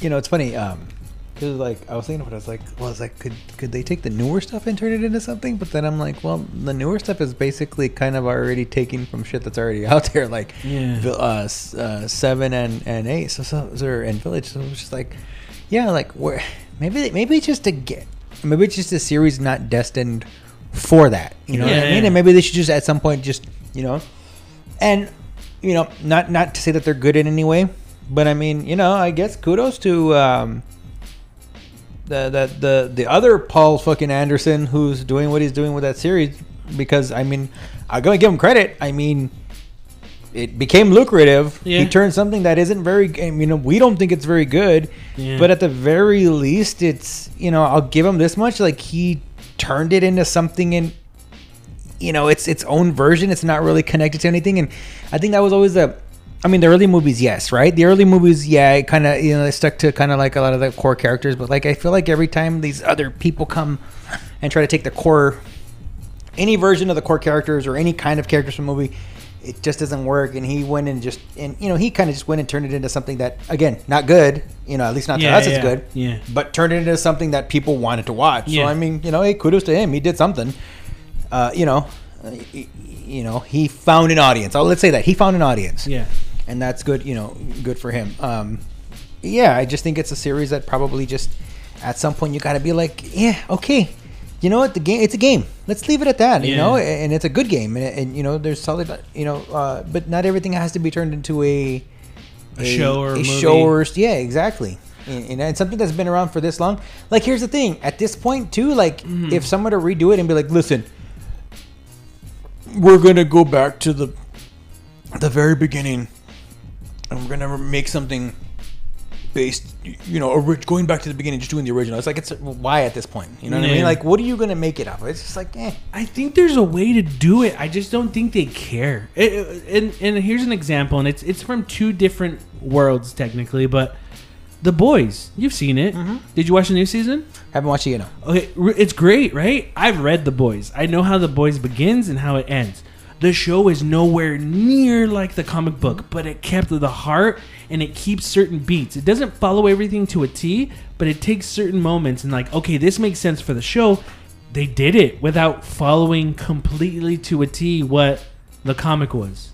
You know, it's funny. Um, because like I was thinking about, it, I was like, well, it's like, could could they take the newer stuff and turn it into something? But then I'm like, well, the newer stuff is basically kind of already taken from shit that's already out there, like Yeah. Uh, uh, seven and and eight. So so, so and Village. So it's just like, yeah, like where maybe maybe it's just a get maybe it's just a series not destined for that. You know what I mean? yeah. And maybe they should just at some point just you know, and you know, not not to say that they're good in any way, but I mean, you know, I guess kudos to um, the the the the other Paul fucking Anderson who's doing what he's doing with that series because I mean, I'm gonna give him credit. I mean. It became lucrative. Yeah. He turned something that isn't very. I mean, you know, we don't think it's very good, Yeah. but at the very least, it's you know, I'll give him this much. Like he turned it into something in you know it's its own version it's not really connected to anything and i think that was always the i mean the early movies yes right the early movies yeah it kind of you know they stuck to kind of like a lot of the core characters but like i feel like every time these other people come and try to take the core any version of the core characters or any kind of characters from the movie it just doesn't work and he went and just and you know he kind of just went and turned it into something that again not good you know at least not to Yeah, us yeah, it's good yeah. but turned it into something that people wanted to watch Yeah. so i mean you know hey kudos to him he did something uh, you know, you know, he found an audience. Oh, let's say that he found an audience. Yeah. and that's good. You know, good for him. Um, yeah, I just think it's a series that probably just at some point you got to be like, yeah, okay. You know what? The game, it's a game. Let's leave it at that. You know, and it's a good game, and, and you know, there's solid. You know, uh, but not everything has to be turned into a A show or a movie. show or yeah, exactly. And, and it's something that's been around for this long. Like, here's the thing: at this point, too, like, Mm-hmm. if someone to redo it and be like, "Listen, we're gonna go back to the the very beginning, and we're gonna make something based, you know, going back to the beginning, just doing the original." It's like, it's why at this point, you know what I mean? Like, what are you gonna make it of? It's just like, eh. I think there's a way to do it. I just don't think they care. It- and and here's an example, and it's it's from two different worlds technically, but the boys. You've seen it. Mm-hmm. Did you watch the new season? Haven't watched it, yet. know. Okay, it's great, right? I've read The Boys. I know how The Boys begins and how it ends. The show is nowhere near like the comic mm-hmm. book, but it kept the heart and it keeps certain beats. It doesn't follow everything to a T, but it takes certain moments and like, okay, this makes sense for the show. They did it without following completely to a T what the comic was.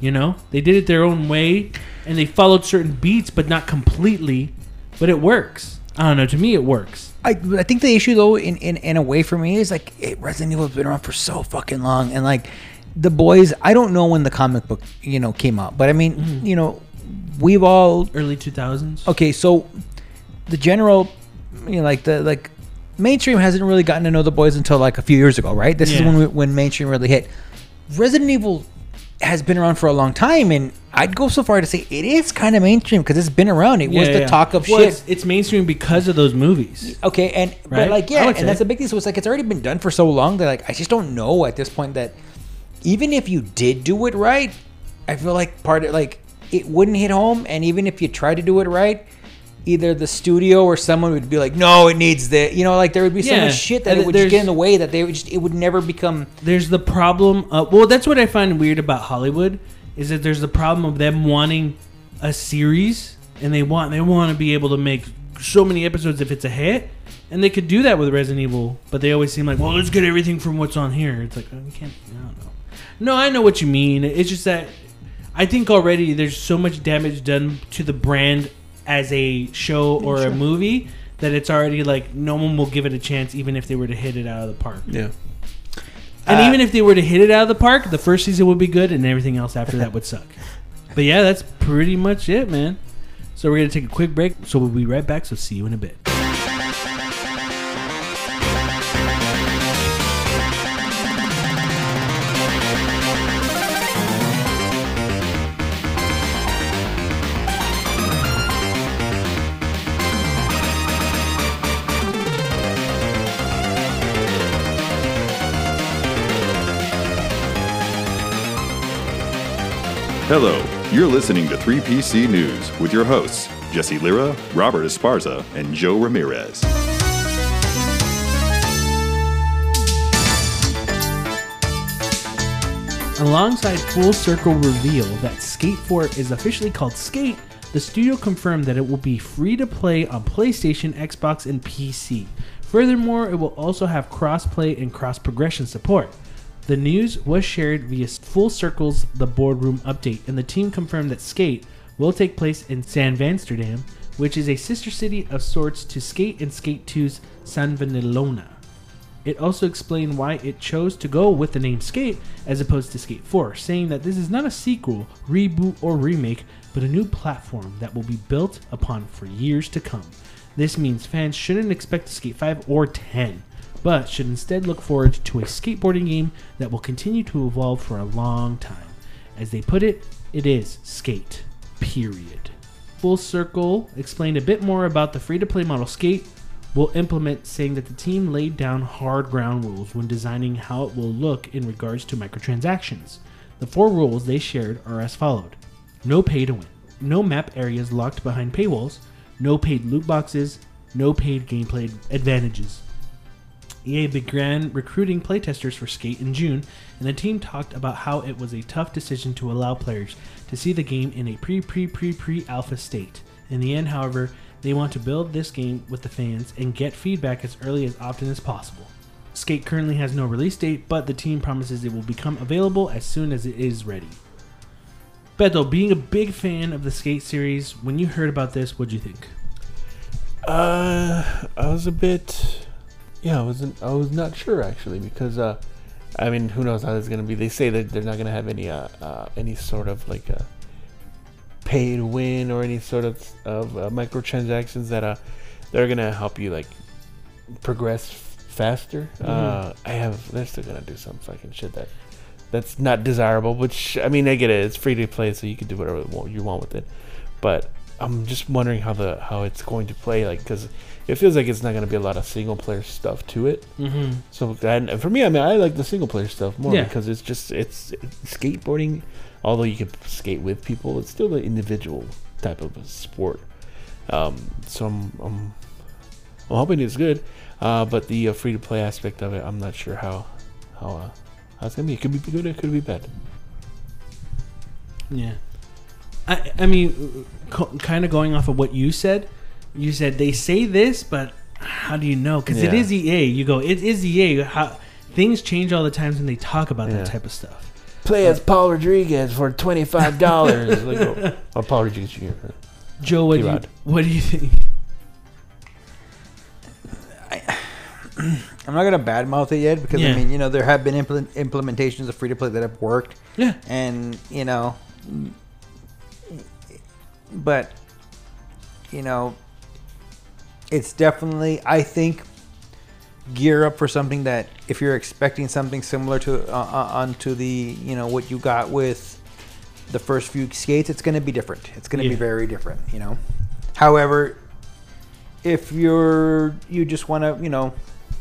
You know? They did it their own way and they followed certain beats but not completely, but it works. I don't know, to me it works. I, I think the issue though in, in, in a way for me is like it, Resident Evil has been around for so fucking long and like the boys I don't know when the comic book you know came out but I mean Mm-hmm. you know we've all early 2000s. okay so the general you know like the like mainstream hasn't really gotten to know the boys until like a few years ago right this is when we, when mainstream really hit Resident Evil has been around for a long time and I'd go so far to say it is kind of mainstream because it's been around it was Yeah, the yeah. talk of Well, shit It's, it's mainstream because of those movies. Okay, and but like yeah, and that's say. a big thing. So it's like it's already been done for so long that like I just don't know at this point that even if you did do it right, I feel like part of like it wouldn't hit home, and even if you try to do it right, either the studio or someone would be like, "No, it needs that." You know, like there would be so Yeah. much shit that And it would just get in the way that they would just it would never become. there's the problem of, well that's what i find weird about hollywood is that there's the problem of them wanting a series and they want they want to be able to make so many episodes if it's a hit and they could do that with resident evil but they always seem like well let's get everything from what's on here it's like oh, you can't i don't know no i know what you mean it's just that i think already there's so much damage done to the brand as a show or a movie that it's already like no one will give it a chance even if they were to hit it out of the park Yeah. and Uh, even if they were to hit it out of the park, the first season would be good, and everything else after that would suck. But yeah, that's pretty much it, man. So we're gonna take a quick break. So we'll be right back. So see you in a bit. Hello, you're listening to 3PC News with your hosts, Jesse Lira, Robert Esparza, and Joe Ramirez. Alongside Full Circle reveal that Skate 4 is officially called Skate, the studio confirmed that it will be free to play on PlayStation, Xbox, and PC. Furthermore, it will also have cross-play and cross-progression support. The news was shared via Full Circle's The Boardroom update, and the team confirmed that Skate will take place in San Vansterdam, which is a sister city of sorts to Skate and Skate 2's San Vanelona. It also explained why it chose to go with the name Skate as opposed to Skate 4, saying that this is not a sequel, reboot, or remake, but a new platform that will be built upon for years to come. This means fans shouldn't expect Skate 5 or 10, but should instead look forward to a skateboarding game that will continue to evolve for a long time. As they put it, it is Skate. Period. Full Circle explained a bit more about the free to play model Skate will implement, saying that the team laid down hard ground rules when designing how it will look in regards to microtransactions. The four rules they shared are as followed no pay to win, no map areas locked behind paywalls, no paid loot boxes, no paid gameplay advantages. EA began recruiting playtesters for Skate in June, and the team talked about how it was a tough decision to allow players to see the game in a pre pre pre pre alpha state. In the end, however, they want to build this game with the fans and get feedback as early as often as possible. Skate currently has no release date, but the team promises it will become available as soon as it is ready. Beto, being a big fan of the Skate series, when you heard about this, what'd you think? Uh, I was a bit. Yeah, I wasn't. I was not sure actually because uh, I mean, who knows how it's gonna be? They say that they're not gonna have any uh, uh any sort of like a pay to win or any sort of of uh, microtransactions that uh they're gonna help you like progress faster. Uh, I have. They're still gonna do some fucking shit that that's not desirable. Which I mean, I get it. It's free to play, so you can do whatever you want with it. But I'm just wondering how the how it's going to play. Like, because it feels like it's not going to be a lot of single player stuff to it. Mm-hmm. So and for me, I mean, I like the single player stuff more Yeah. because it's just it's, it's skateboarding. Although you can skate with people, it's still an individual type of a sport. Um, so I'm, I'm I'm hoping it's good. Uh, but the uh, free to play aspect of it, I'm not sure how how uh, how it's gonna be. It could be good. It could be bad. Yeah. I, I mean, co- kind of going off of what you said, you said they say this, but how do you know? Because it Yeah. is EA. You go, it is EA. How things change all the times when they talk about Yeah. that type of stuff. Play as Paul Rodriguez for twenty five dollars. like, oh, oh, Paul Rodriguez Jr. Joe, what do you, P-Rod. what do you think? I'm not gonna badmouth it yet because Yeah. I mean, you know, there have been implement, implementations of free to play that have worked, Yeah. and you know, but you know, it's definitely I think gear up for something that if you're expecting something similar to uh, uh, onto the you know what you got with the first few skates, it's going to be different. It's going to Yeah. be very different. You know, however, if you're you just want to you know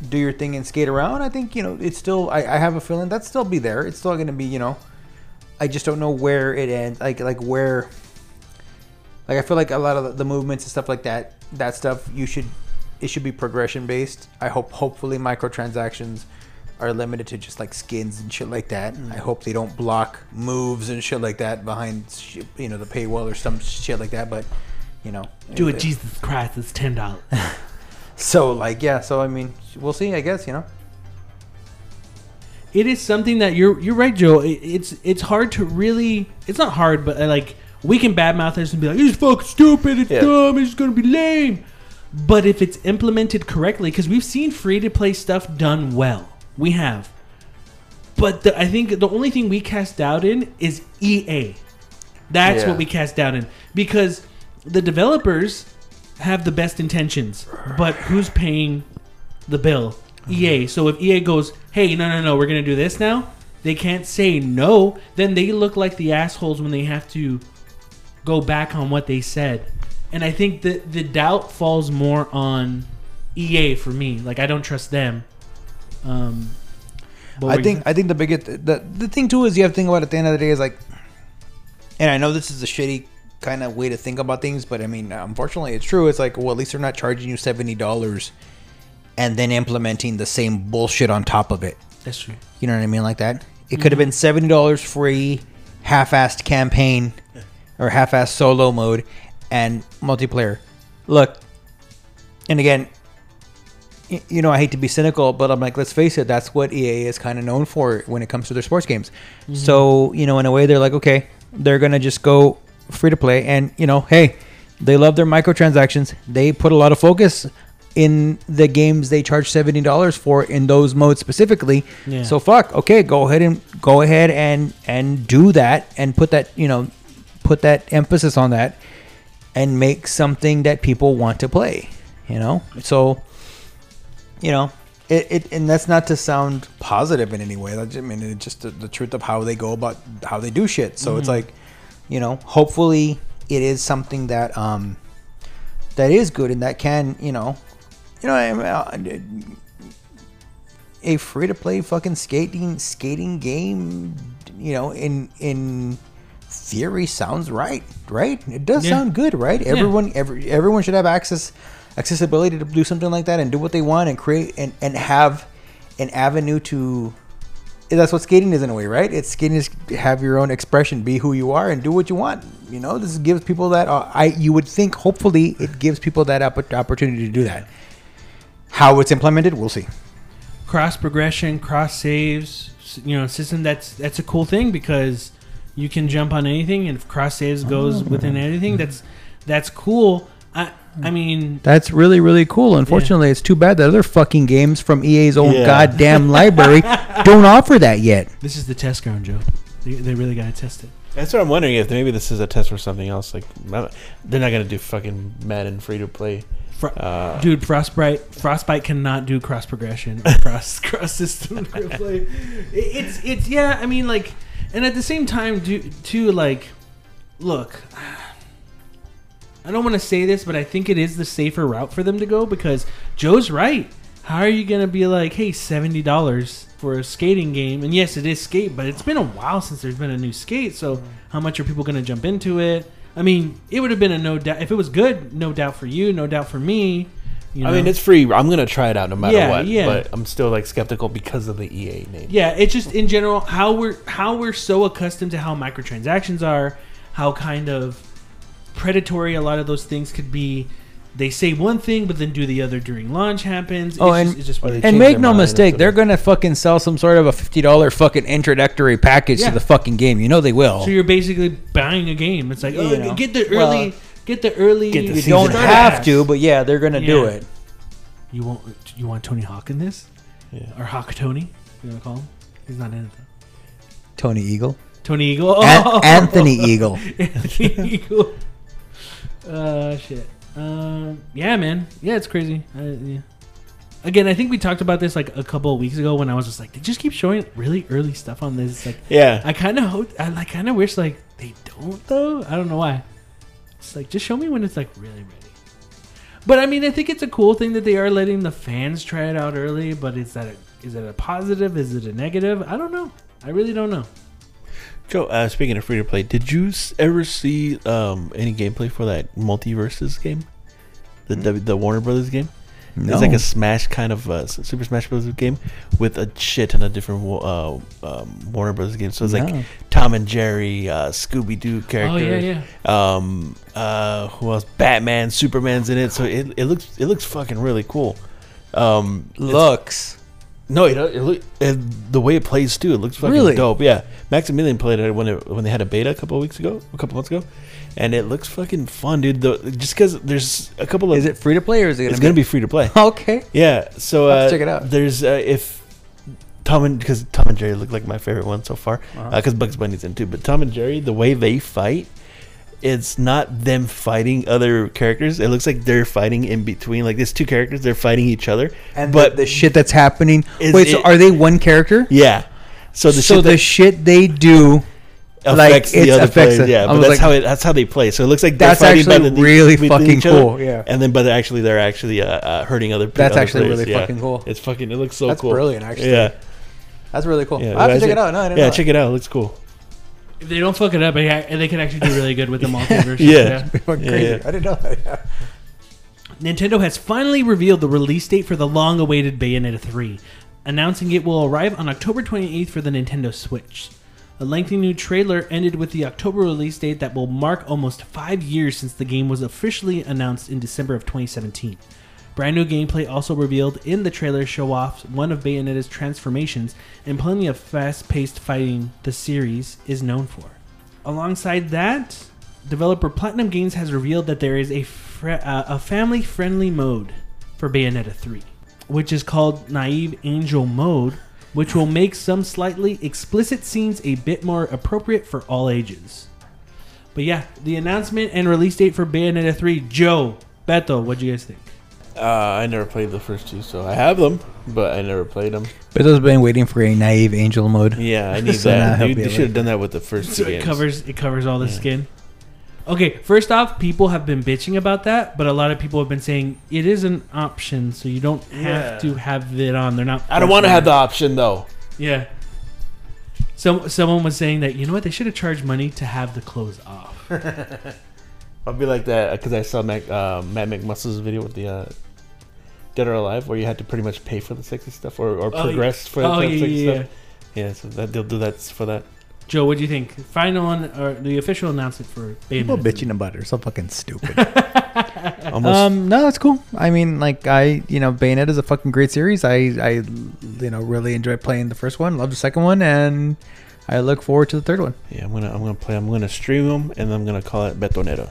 do your thing and skate around, I think you know it's still. I, I have a feeling that's still be there. It's still going to be you know. I just don't know where it ends. Like like where like I feel like a lot of the, movements and stuff like that, that stuff you should it should be progression based. I hope hopefully microtransactions are limited to just like skins and shit like that. Mm. I hope they don't block moves and shit like that behind sh- you know the paywall or some shit like that. But you know, Do it, Jesus Christ! It's ten dollars. So like yeah, so I mean we'll see. I guess you know. it is something that you're you're right, Joe. It, it's it's hard to really. It's not hard, but like we can badmouth this and be like, "It's fucking stupid. It's Yeah. dumb. It's gonna be lame." But if it's implemented correctly, because we've seen free to play stuff done well, we have. But the, I think the only thing we cast doubt in is EA. That's Yeah. what we cast doubt in because the developers have the best intentions, but who's paying the bill? EA. So if EA goes, "Hey, no, no, no, we're gonna do this now," they can't say no. Then they look like the assholes when they have to go back on what they said. And I think the the doubt falls more on EA for me. Like I don't trust them. Um, I think? I think the biggest the the thing too is you have to think about at the end of the day is like, and I know this is a shitty kind of way to think about things, but I mean, unfortunately, it's true. It's like, well, at least they're not charging you seventy dollars, and then implementing the same bullshit on top of it. that's true. You know what I mean? Like that. It could have been seventy dollars free, half-assed campaign, or half-ass solo mode, and multiplayer. Look, and again, you know, I hate to be cynical, but I'm like, let's face it, that's what EA is kind of known for when it comes to their sports games. Mm-hmm. So, you know, in a way, they're like, okay, they're gonna just go free to play, and you know, hey, they love their microtransactions. They put a lot of focus in the games they charge seventy dollars for in those modes specifically. Yeah. So fuck, okay, go ahead and go ahead and and do that and put that you know put that emphasis on that and make something that people want to play. You know, so you know. It, it and that's not to sound positive in any way. I mean, it's just the, the truth of how they go about how they do shit. So it's like, you know, hopefully it is something that um that is good and that can, you know, you know, I mean, a free to play fucking skating skating game, you know, in in theory sounds right, right? It does Yeah. sound good, right? Everyone every everyone should have access accessibility to do something like that and do what they want and create and and have an avenue to that's what skating is in a way, right? It's skating is have your own expression, be who you are, and do what you want. You know, this gives people that. Uh, I you would think, hopefully, it gives people that opp- opportunity to do that. How it's implemented, we'll see. cross progression, cross saves, you know, system that's that's a cool thing because you can jump on anything and if cross saves goes within anything, that's that's cool. I I mean, That's really really cool. Unfortunately, it's too bad that other fucking games from EA's own Yeah. goddamn library don't offer that yet. this is the test ground, Joe. They, they really got to test it. That's what I'm wondering if maybe this is a test for something else. Like they're not gonna do fucking Madden free to play. Fro- Uh, Dude, Frostbite Frostbite cannot do cross progression or cross cross system play. It's it's yeah. I mean, like, and at the same time, do too like, look. I don't want to say this, but I think it is the safer route for them to go because Joe's right. How are you gonna be like, hey, seventy dollars for a skating game? And yes, it is skate, but it's been a while since there's been a new skate. So mm. how much are people gonna jump into it? I mean, it would have been a no doubt if it was good. No doubt for you, no doubt for me. You I mean, it's free. I'm gonna try it out no matter Yeah, what. yeah. But I'm still like skeptical because of the EA name. yeah. It's just in general how we're how we're so accustomed to how microtransactions are, how kind of predatory a lot of those things could be. They say one thing, but then do the other during launch happens. It's Oh, just, and- it's just they. And make no mistake, they're gonna fucking sell some sort of a fifty dollar fucking introductory package Yeah. to the fucking game. You know they will. So you're basically buying a game. It's like, oh, You know. get the Well, early, get the early. get the you season don't pass. have to, but yeah, they're gonna do Yeah. it. You want you want Tony Hawk in this, Yeah. or Hawk Tony? You want to call him? He's not in it though. Tony Eagle, Tony Eagle. An- Oh! Anthony Eagle. Anthony Eagle. Uh, shit. Um, yeah, man. Yeah, it's crazy. Uh, yeah. Again, I think we talked about this like a couple of weeks ago when I was just like, they just keep showing really early stuff on this. Like, Yeah. I kind of hope, I like, kind of wish like they don't though. I don't know why. It's like just show me when it's like really ready. But I mean, I think it's a cool thing that they are letting the fans try it out early. But is that a, is it a positive? Is it a negative? I don't know. I really don't know. Joe, uh, speaking of free to play, did you ever see um, any gameplay for that MultiVersus game, the w- the Warner Brothers game? It's like a Smash kind of uh, Super Smash Bros. game with a shit ton of different wa- uh, um, Warner Brothers games. So it's No. like Tom and Jerry, uh, Scooby Doo characters. Oh yeah, yeah. Um, uh, who else? Batman, Superman's in it. So it, it looks it looks fucking really cool. Um, Looks. no, it, it, look, it the way it plays too. It looks fucking Really? dope. Yeah, Maximilian played it when it when they had a beta a couple of weeks ago, a couple months ago, and it looks fucking fun, dude. The, just because there's a couple of Is it free to play or is it? it's gonna be free to play. okay. Yeah, so uh, check it out. There's uh, if Tom and because Tom and Jerry look like my favorite one so far Uh-huh. because Bugs Bunny's in too. But Tom and Jerry, the way they fight, it's not them fighting other characters. It looks like they're fighting in between. Like there's two characters, they're fighting each other. And but but the, shit that's happening. Is Wait, so are they one character? yeah, so the so shit the that shit they do. Like, affects the other affects players. it. Yeah, I but that's like- how it, that's how they play. So it looks like they're That's fighting by actually the- really within fucking each other, cool, yeah. and then but actually they're actually uh, uh, hurting other. People. That's other actually players, really yeah. fucking cool. It's fucking. It looks so That's cool. brilliant, actually. Yeah. That's really cool. Yeah, I have to check it out. No, I didn't yeah, know check it out. It looks cool. If they don't fuck it up, they they can actually do really good with the multiverse. Yeah. it. Yeah, crazy. yeah. I didn't know that. Nintendo has finally revealed the release date for the long-awaited Bayonetta 3, announcing it will arrive on October 28th for the Nintendo Switch. A lengthy new trailer ended with the October release date that will mark almost five years since the game was officially announced in December of 2017. Brand new gameplay also revealed in the trailer show off one of Bayonetta's transformations and plenty of fast-paced fighting the series is known for. Alongside that, developer Platinum Games has revealed that there is a uh, a family-friendly mode for Bayonetta 3, which is called Naive Angel Mode, which will make some slightly explicit scenes a bit more appropriate for all ages. But yeah, the announcement and release date for Bayonetta 3, Joe, Beto, what do you guys think? Uh, I never played the first two, so I have them, but I never played them. Beto's been waiting for a naive angel mode. Yeah, I need So that. he'll Dude, they should have done that with the first So two it games. covers it covers all the Yeah. skin. Okay, first off, people have been bitching about that, but a lot of people have been saying it is an option, so you don't have Yeah. to have it on. They're not. I don't want to forcing have the option though. Yeah. Some someone was saying that you know what they should have charged money to have the clothes off. I'll be like that because I saw Mac, uh, Matt McMuscle's video with the uh, Dead or Alive, where you had to pretty much pay for the sexy stuff or, or Oh, progress for oh the yeah, sexy yeah. stuff. Yeah, so that they'll do that for that. Joe, what do you think? Final one or the official announcement for People Bayonetta? bitching about it are so fucking stupid. Almost. um, no, that's cool. I mean, like I, you know, Bayonetta is a fucking great series. I, I, you know, really enjoy playing the first one. Love the second one, and I look forward to the third one. yeah, I'm gonna I'm gonna play. I'm gonna stream them, and I'm gonna call it Betonero.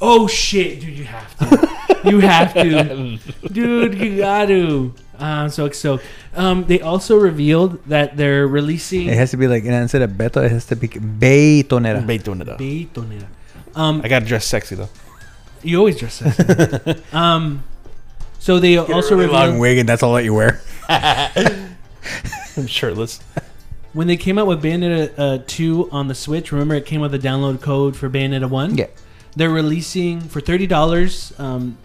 Oh shit, dude! You have to. you have to, dude. You got to. Uh, I'm so so. Um, they also revealed that they're releasing It has to be like, and instead of Beto, it has to be Baytonera. Betonero. Bayonetta. Um, I gotta dress sexy though. you always dress sexy. um, so they also really long revealed wig, and that's all that you wear. I'm shirtless. when they came out with Bayonetta uh, 2 on the Switch. Remember, it came with a download code for Bayonetta 1. Yeah. They're releasing for thirty dollars. Um,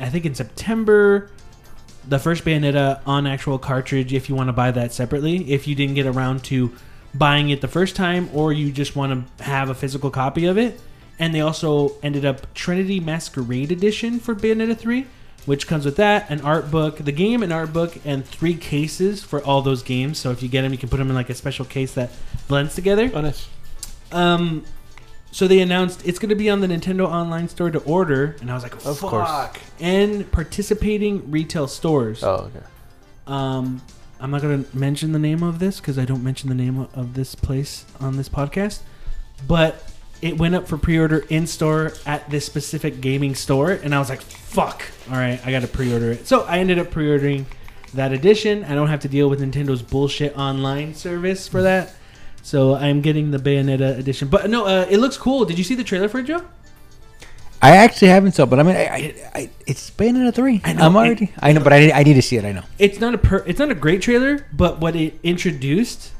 I think in September, the first Bayonetta on actual cartridge. If you want to buy that separately, if you didn't get around to buying it the first time, or you just want to have a physical copy of it, and they also ended up Trinity Masquerade Edition for Bayonetta three, which comes with that an art book, the game, an art book, and three cases for all those games. So if you get them, you can put them in like a special case that blends together. Oh, nice. Um, so they announced it's going to be on the Nintendo Online Store to order, and I was like, Of course. And participating retail stores. Oh, okay. Um, I'm not going to mention the name of this because I don't mention the name of- of this place on this podcast, but it went up for pre-order in store at this specific gaming store, and I was like, "Fuck!" All right, I got to pre-order it. So I ended up pre-ordering that edition. I don't have to deal with Nintendo's bullshit online service for that. So I'm getting the Bayonetta edition. But no, uh, it looks cool. Did you see the trailer for it, Joe? I actually haven't so, but I mean, I, I, I it's Bayonetta three. I know, I'm already. I know, but I, I need to see it. I know. It's not a per- it's not a great trailer, but what it introduced,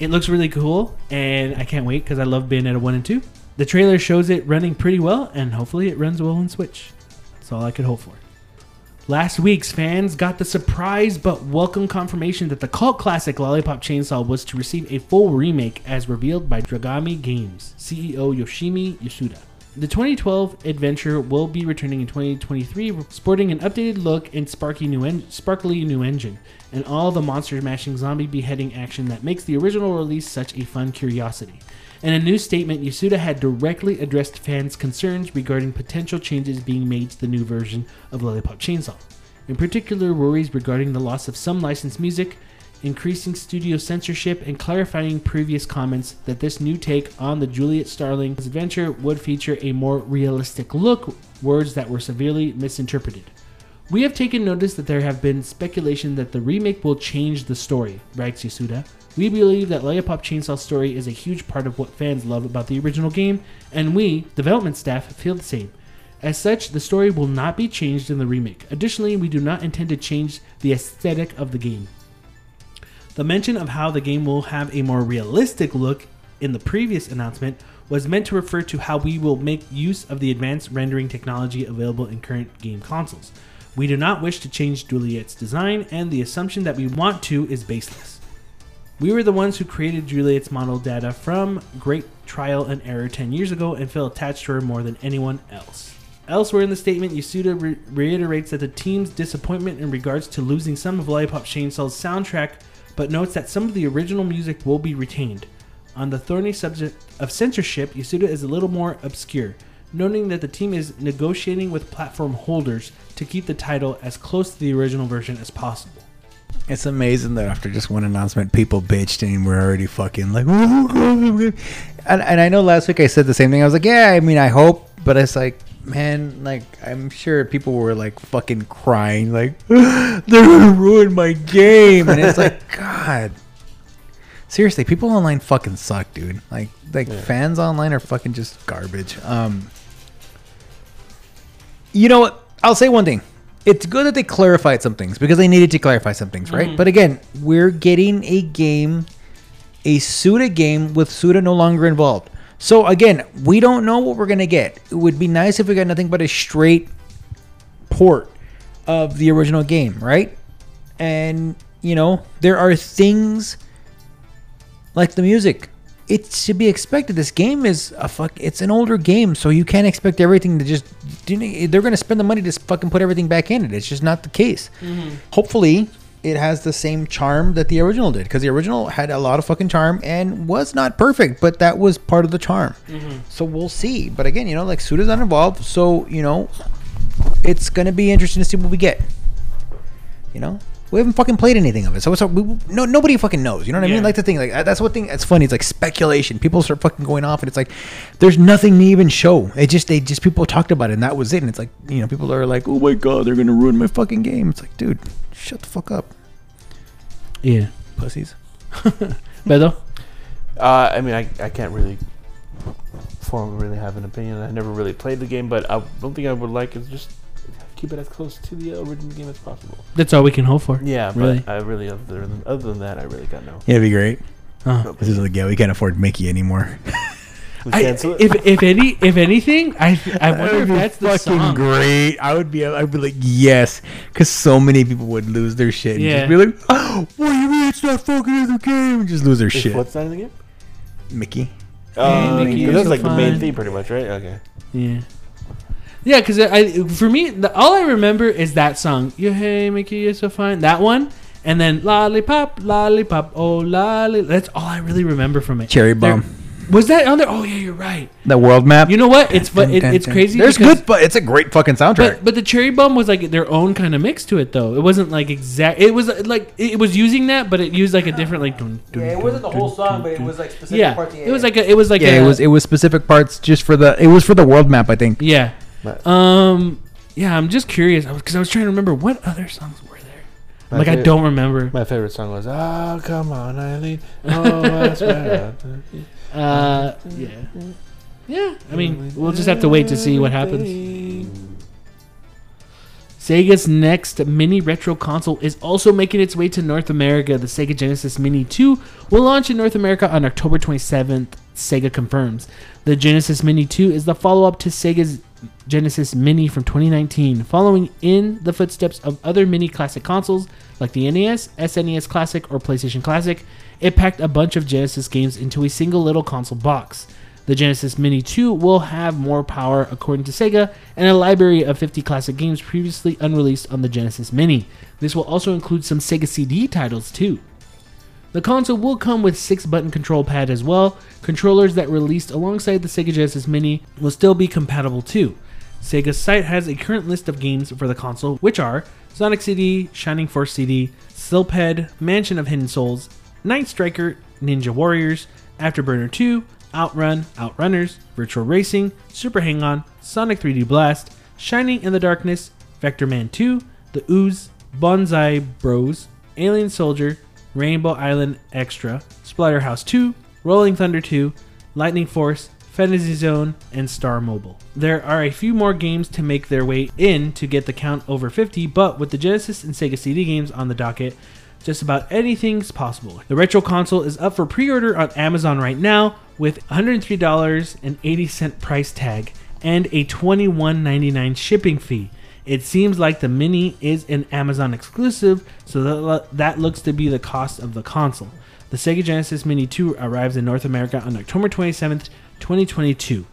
it looks really cool, and I can't wait because I love Bayonetta one and two. The trailer shows it running pretty well, and hopefully it runs well on Switch. That's all I could hope for. Last week's fans got the surprise but welcome confirmation that the cult classic Lollipop Chainsaw was to receive a full remake as revealed by Dragami Games CEO Yoshimi Yasuda. The 2012 adventure will be returning in 2023, sporting an updated look and new en- sparkly new engine, and all the monster mashing zombie beheading action that makes the original release such a fun curiosity. In a new statement, Yasuda had directly addressed fans' concerns regarding potential changes being made to the new version of Lollipop Chainsaw. In particular, worries regarding the loss of some licensed music, increasing studio censorship, and clarifying previous comments that this new take on the Juliet Starling's adventure would feature a more realistic look, words that were severely misinterpreted. We have taken notice that there have been speculation that the remake will change the story, writes Yasuda. We believe that Lollipop Chainsaw's story is a huge part of what fans love about the original game, and we, development staff, feel the same. As such, the story will not be changed in the remake. Additionally, we do not intend to change the aesthetic of the game. The mention of how the game will have a more realistic look in the previous announcement was meant to refer to how we will make use of the advanced rendering technology available in current game consoles. We do not wish to change Juliet's design, and the assumption that we want to is baseless. We were the ones who created Juliet's model data from great trial and error 10 years ago and feel attached to her more than anyone else. Elsewhere in the statement, Yasuda re- reiterates that the team's disappointment in regards to losing some of Lollipop Chainsaw's soundtrack, but notes that some of the original music will be retained. On the thorny subject of censorship, Yasuda is a little more obscure, noting that the team is negotiating with platform holders to keep the title as close to the original version as possible. It's amazing that after just one announcement, people bitched and we're already fucking like, and, and I know last week I said the same thing. I was like, yeah, I mean, I hope, but it's like, man, like I'm sure people were like fucking crying, like they're gonna ruin my game, and it's like, God, seriously, people online fucking suck, dude. Like, like fans online are fucking just garbage. Um, you know what? I'll say one thing. It's good that they clarified some things because they needed to clarify some things, right? Mm. But again, we're getting a game, a Suda game with Suda no longer involved. So again, we don't know what we're gonna get. It would be nice if we got nothing but a straight port of the original game, right? And you know, there are things like the music. It should be expected. This game is a fuck. It's an older game, so you can't expect everything to just. They're to spend the money to fucking put everything back in it. It's just not the case. Mm-hmm. Hopefully, it has the same charm that the original did, because the original had a lot of fucking charm and was not perfect, but that was part of the charm. Mm-hmm. So we'll see. But again, you know, like Suda's not involved, so you know, it's to be interesting to see what we get. You know, we haven't fucking played anything of it, so it's we, no nobody fucking knows. You know what I Yeah. mean? Like the thing, like that's what thing. That's funny. It's like speculation. People start fucking going off, and it's like there's nothing to even show. It just they just people talked about it, and that was it. And it's like you know people are like, oh my god, they're gonna ruin my fucking game. It's like, dude, shut the fuck up, Yeah. pussies. Beto? Uh, I mean, I, I can't really form really have an opinion. I never really played the game, but I don't think I would like is just keep it as close to the original game as possible. That's all we can hope for. Yeah, Really? but I really other than other than that, I really got no. Yeah, it'd be great. Uh, This is like, yeah, we can't afford Mickey anymore. I, if if any if anything, I I wonder if That'd be that's the fucking song. great. I would be, I'd be like, yes, because so many people would lose their shit. And Yeah. just be like, oh, what do you mean it's not fucking in the game? And just lose their If shit. What's that in the game? Mickey. Oh, Mickey, okay. you're that's so like the main theme, pretty much, right? Okay. Yeah. Yeah, because I for me, the, all I remember is that song. You hey Mickey, you're so fine. That one, and then lollipop, lollipop, oh lolly. That's all I really remember from it. Cherry There- Bomb. Was that on there? Oh yeah, you're right. The world map. You know what? It's fu- it, it's crazy. There's because- good, but it's a great fucking soundtrack. But but the cherry bomb was like their own kind of mix to it though. It wasn't like exact. It was like it was using that, but it used like a different like. Dun, dun, yeah, it wasn't the dun, whole song, dun, but it was like specific Yeah, parts. it was like a, it was like yeah, a, it was it was specific parts just for the it was for the world map, I think. Yeah. But- Um. Yeah, I'm just curious because I was trying to remember what other songs were there. Like I don't remember. My favorite song was "Oh Come On Eileen." Oh, I swear. Uh. Yeah. Yeah. I mean, we'll just have to wait to see what happens. Sega's next mini retro console is also making its way to North America. The Sega Genesis Mini 2 will launch in North America on October 27th, Sega confirms. The Genesis Mini 2 is the follow up to Sega's Genesis Mini from 2019, following in the footsteps of other mini classic consoles like the NES, SNES Classic, or PlayStation Classic. It packed a bunch of Genesis games into a single little console box. The Genesis Mini 2 will have more power, according to Sega, and a library of 50 classic games previously unreleased on the Genesis Mini. This will also include some Sega CD titles, too. The console will come with 6 button control pad as well. Controllers that released alongside the Sega Genesis Mini will still be compatible too. Sega's site has a current list of games for the console, which are Sonic CD, Shining Force CD, Silpheed, Mansion of Hidden Souls, Night Striker, Ninja Warriors, Afterburner 2, Outrun, Outrunners, Virtual Racing, Super Hang On, Sonic 3D Blast, Shining in the Darkness, Vector Man 2, The Ooze, Bonsai Bros, Alien Soldier, Rainbow Island Extra, Splatterhouse 2, Rolling Thunder 2, Lightning Force, Fantasy Zone, and Star Mobile. There are a few more games to make their way in to get the count over 50, but with the Genesis and Sega CD games on the docket, just about anything's possible. The retro console is up for pre-order on Amazon right now with $103.80 price tag and a $21.99 shipping fee. It seems like the Mini is an Amazon exclusive, so that, that looks to be the cost of the console. The Sega Genesis Mini 2 arrives in North America on October 27th, 2022.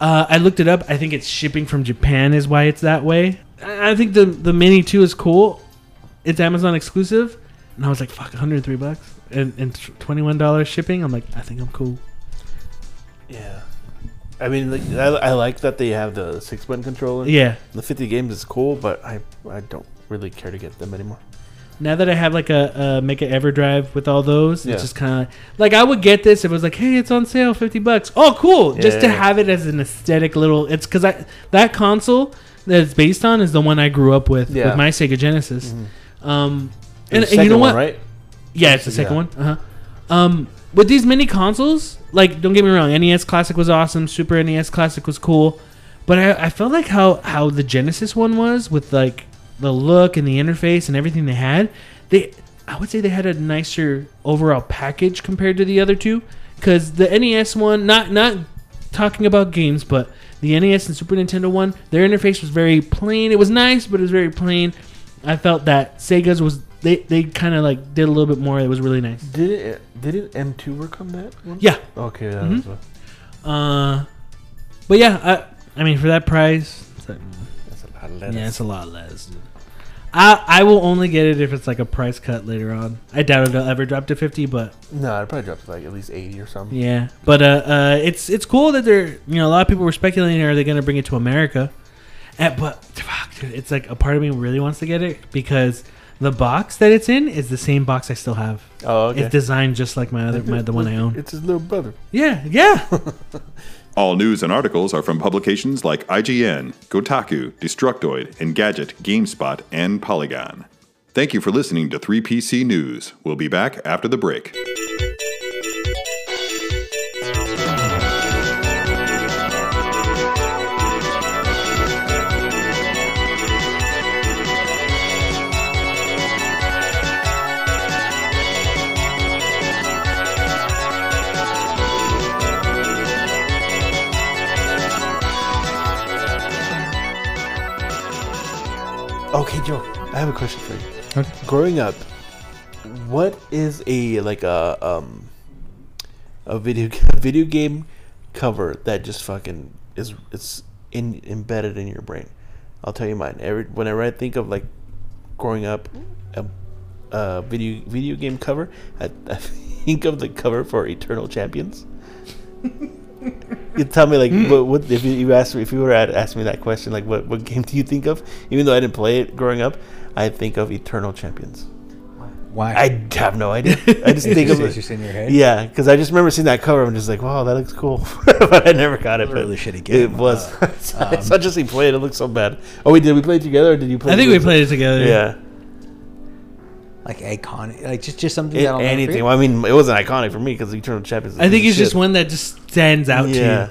Uh, I looked it up. I think it's shipping from Japan is why it's that way. I think the the Mini 2 is cool. It's Amazon exclusive, and I was like, "Fuck, 103 bucks and, and 21 dollars shipping." I'm like, I think I'm cool. Yeah. I mean, like, I, I like that they have the six button controller. Yeah. The 50 games is cool, but I I don't really care to get them anymore. Now that I have like a, a Mega EverDrive with all those, Yeah. it's just kind of like I would get this if it was like, hey, it's on sale, fifty bucks. Oh, cool! Just to Yeah. have it as an aesthetic little. It's because I that console that it's based on is the one I grew up with Yeah. with my Sega Genesis. Um, and, and you know what? one, right? Yeah, it's the second Yeah. one. Uh huh. Um, with these mini consoles, like, don't get me wrong, NES Classic was awesome. Super NES Classic was cool, but I, I felt like how how the Genesis one was with like the look and the interface and everything they had. They, I would say they had a nicer overall package compared to the other two, because the NES one, not not talking about games, but the NES and Super Nintendo one, their interface was very plain. It was nice, but it was very plain. I felt that Sega's was they they kind of like did a little bit more. It was really nice. Did it did it M2 work on that one? Yeah. Okay, that Mhm. was what- Uh, but yeah, I I mean for that price, it's like, that's a lot of letters. yeah, it's a lot less. dude. I I will only get it if it's like a price cut later on. I doubt it'll ever drop to fifty, but No, I'd probably drop to like at least 80 or something. yeah. But uh, uh, it's it's cool that they're you know a lot of people were speculating are they gonna bring it to America, and, but fuck, dude, it's like a part of me really wants to get it because the box that it's in is the same box I still have. Oh, okay. It's designed just like my other my the one I own. It's his little brother. Yeah, yeah. All news and articles are from publications like IGN, Kotaku, Destructoid, Engadget, GameSpot, and Polygon. Thank you for listening to 3PC News. We'll be back after the break. Joe, I have a question for you. Okay. Growing up, what is a like a um a video a video game cover that just fucking is it's in embedded in your brain? I'll tell you mine. Every whenever I think of like growing up, a, a video video game cover, I, I think of the cover for Eternal Champions. You tell me like what, what if you, you asked me if you were to ask me that question like what what game do you think of? Even though I didn't play it growing up, I think of Eternal Champions. Why? I have no idea. I just think it's, of it's it. just in your head. Yeah, because I just remember seeing that cover. I'm just like, wow, that looks cool, but I never got it. a but really shitty game. It was. Uh, I saw Jesse play it. It looked so bad. Oh, we did we play it together or did you play? I it think we with- played it together. Yeah, Like iconic, like just just something It- that I'll never anything. forget. Well, I mean, it wasn't iconic for me because Eternal Champions. is I think the it's just one that just stands out to Yeah. you.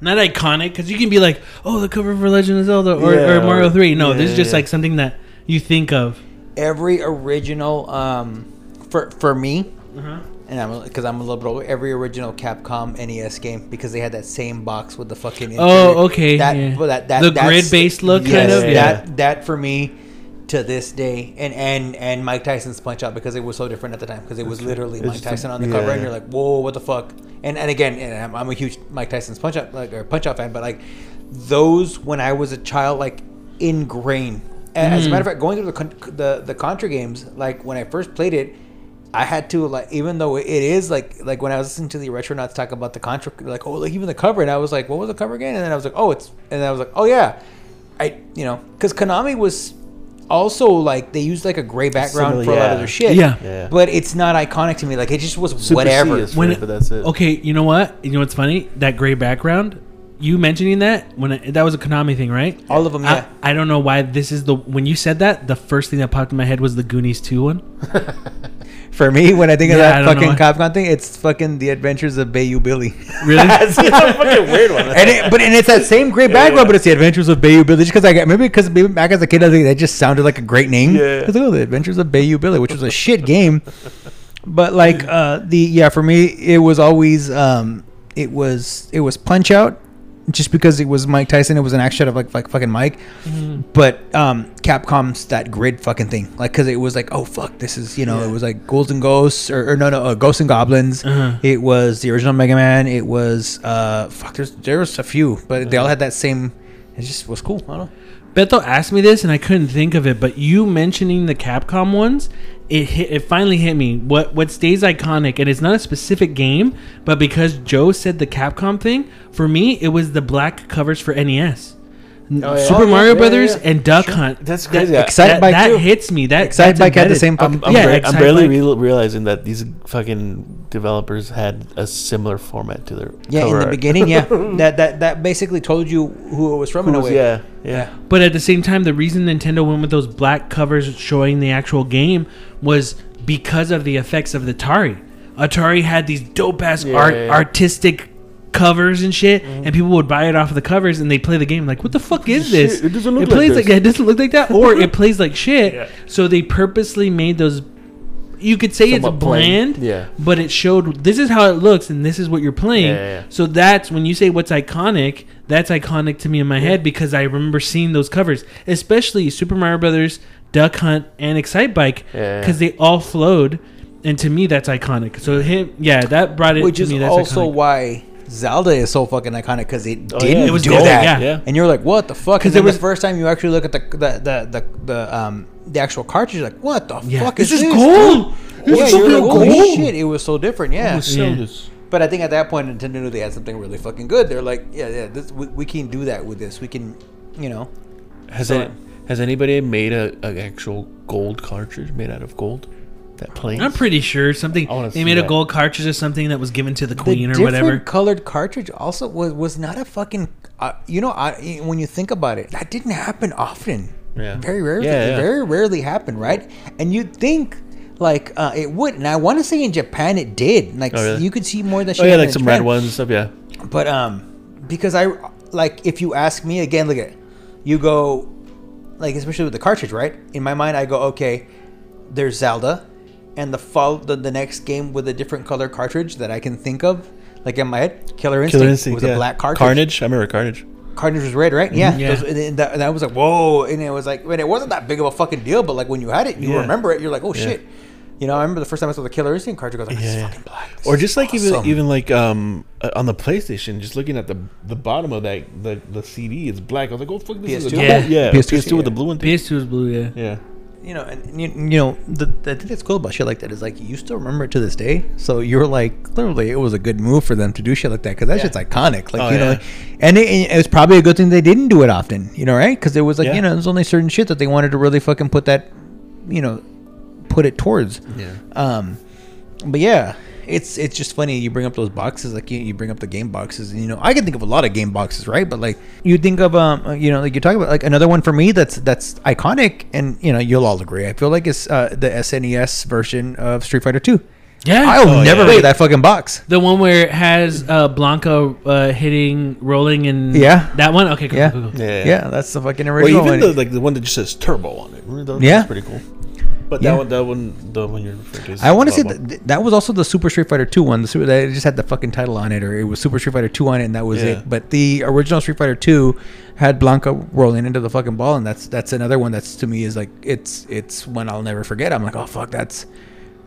Not iconic, because you can be like, "Oh, the cover for Legend of Zelda" or, Yeah, or Mario or- Three. No, this is yeah, just yeah. like something that you think of. Every original, um, for for me, and I'm because I'm a little bit older. Every original Capcom NES game because they had that same box with the fucking. Oh, interior. okay, That, yeah. well, that, that The that's- grid-based look, yes, kind of? Yeah. That that for me. To this day, and and and Mike Tyson's Punch Out because it was so different at the time because it was literally It's Mike Tyson on the cover, and you're like, whoa, what the fuck? And and again, and I'm, I'm a huge Mike Tyson's Punch Out like or Punch Out fan, but like those when I was a child, like ingrained. As a mm-hmm. matter of fact, going through the con- the the Contra games, like when I first played it, I had to like even though it is like like when I was listening to the Retronauts talk about the Contra, like oh like even the cover, and I was like, what was the cover again? And then I was like, oh it's, and then I was like, oh yeah, I you know because Konami was also like they used like a gray background Similar, for a lot of their shit. Yeah. Yeah. But it's not iconic to me. Like it just was Super whatever. C is When free, it- but that's it. Okay, you know what? You know what's funny? That gray background. You mentioning that when it, that was a Konami thing, right? All of them, yeah. I, I don't know why this is the when you said that the first thing that popped in my head was the Goonies two one. For me, when I think of Yeah, I that don't know fucking why. Capcom thing, it's fucking The Adventures of Bayou Billy. Really? That's a fucking weird one. and it, but and it's that same great background, yeah. but it's The Adventures of Bayou Billy. Just because I got maybe because maybe back as a kid, I think that just sounded like a great name. Yeah. It's like, oh, The Adventures of Bayou Billy, which was a shit game. But like uh, the yeah, for me, it was always um, it was it was Punch Out. Just because it was Mike Tyson, it was an act shot of like like fucking Mike. But um, Capcom's that grid fucking thing, like because it was like, oh fuck, this is you know, it was like Ghouls and Ghosts or, or no no uh, Ghosts and Goblins. Uh-huh. It was the original Mega Man. It was uh fuck, there's there was a few, but they all had that same. It just was cool. I don't know. Beto asked me this and I couldn't think of it, but you mentioning the Capcom ones, it hit, it finally hit me. What what stays iconic, and it's not a specific game, but because Joe said the Capcom thing, for me it was the black covers for NES. N- Oh, yeah. Super Oh, yeah, Mario yeah, Brothers yeah. and Duck Hunt. That's That- crazy. Excite that, Bike that too. hits me. That Excite that's Bike had the embedded. same I'm, fucking. I'm, Yeah, bar- I'm barely Bike. real realizing that these fucking developers had a similar format to their yeah, in the art. beginning, yeah, that that that basically told you who it was from in a way. yeah, yeah, But at the same time, the reason Nintendo went with those black covers showing the actual game was because of the effects of the Atari. Atari had these dope ass Yeah, art yeah, yeah. artistic covers and shit, and mm-hmm. people would buy it off of the covers and they play the game like, what the fuck is this? It doesn't look it like plays this. like, yeah, it doesn't look like that, or it plays like shit. Yeah. So they purposely made those. You could say Somewhat it's plain. bland, Yeah. but it showed this is how it looks and this is what you're playing. Yeah, yeah. So that's when you say what's iconic, that's iconic to me in my head because I remember seeing those covers, especially Super Mario Brothers, Duck Hunt, and Excite Bike, because they all flowed, and to me that's iconic. So him, yeah, that brought it which to is me. That's also iconic. why Zelda is so fucking iconic because it Oh, didn't yeah. It was do gold, that. yeah. Yeah. And you're like, what the fuck? Because it it was was- the first time you actually look at the the the the, the um the actual cartridge. You're like, what the Yeah. fuck This is is this? gold! This Yeah, is you're like, fucking holy gold!" shit! It was so different. Yeah. Yeah. But I think at that point, Nintendo knew they had something really fucking good. They're like, yeah, yeah, this, we, we can do that with this. We can, you know. Has So- it, has anybody made a, an actual gold cartridge made out of gold? That plays. I'm pretty sure something I wanna they see made a that. gold cartridge or something that was given to the queen or different whatever. colored cartridge also was was not a fucking. Uh, you know, I, when you think about it, that didn't happen often. Yeah. Very rarely. Yeah, yeah. very rarely happened, right? And you'd think like uh, it would, and I want to say in Japan it did. Like Oh, really? you could see more than Oh yeah, like some red ones and stuff. Yeah. But um, because I like if you ask me again, look at it. You go like especially with the cartridge, right? In my mind, I go okay. There's Zelda, and the fall the, the next game with a different color cartridge that I can think of, like in my head, Killer Instinct, Killer Instinct was yeah. a black cartridge. Carnage. I remember Carnage. Carnage was red, right? Yeah. Yeah. Those- and, and that, and I was like, whoa, and it was like, when it wasn't that big of a fucking deal, but like when you had it, you Yeah. remember it. You're like, oh Yeah. shit. You know, I remember the first time I saw the Killer Instinct cartridge. I was like, this Yeah, is fucking black. This Or just like even awesome. even like um uh, on the PlayStation, just looking at the the bottom of that the, the CD, it's black. I was like, oh fuck, this is PS2? gold- Yeah. yeah, PS2, PS2, with the blue one. Too. PS2 is blue, yeah. Yeah. You know, and you, you know, the, the thing that's cool about shit like that is like you still remember it to this day. So you're like, literally, it was a good move for them to do shit like that because that Yeah. shit's iconic. Like Oh, you know, yeah. and it, and it was probably a good thing they didn't do it often. You know, right? Because it was like Yeah. you know, there's only certain shit that they wanted to really fucking put that, you know, put it towards. Yeah. Um, but yeah, it's it's just funny you bring up those boxes like you, you bring up the game boxes and you know I can think of a lot of game boxes right but like you think of um uh, you know like you're talking about like another one for me that's that's iconic and you know you'll all agree I feel like it's uh, the SNES version of Street Fighter Two. Yeah. I'll Oh, never yeah. forget that fucking box. The one where it has uh, Blanka uh, hitting, rolling, and Yeah. that one. Okay, cool, Yeah. cool, cool. Yeah. Yeah, that's the fucking Or original even one. the like the one that just says turbo on it. Remember? Yeah. Pretty cool. But Yeah. that one, that one, the one you're referring to. I want to say that that was also the Super Street Fighter Two one. The super that just had the fucking title on it, or it was Super Street Fighter Two on it, and that was Yeah. it. But the original Street Fighter Two had Blanka rolling into the fucking ball, and that's that's another one that's to me is like it's it's one I'll never forget. I'm like, oh fuck, that's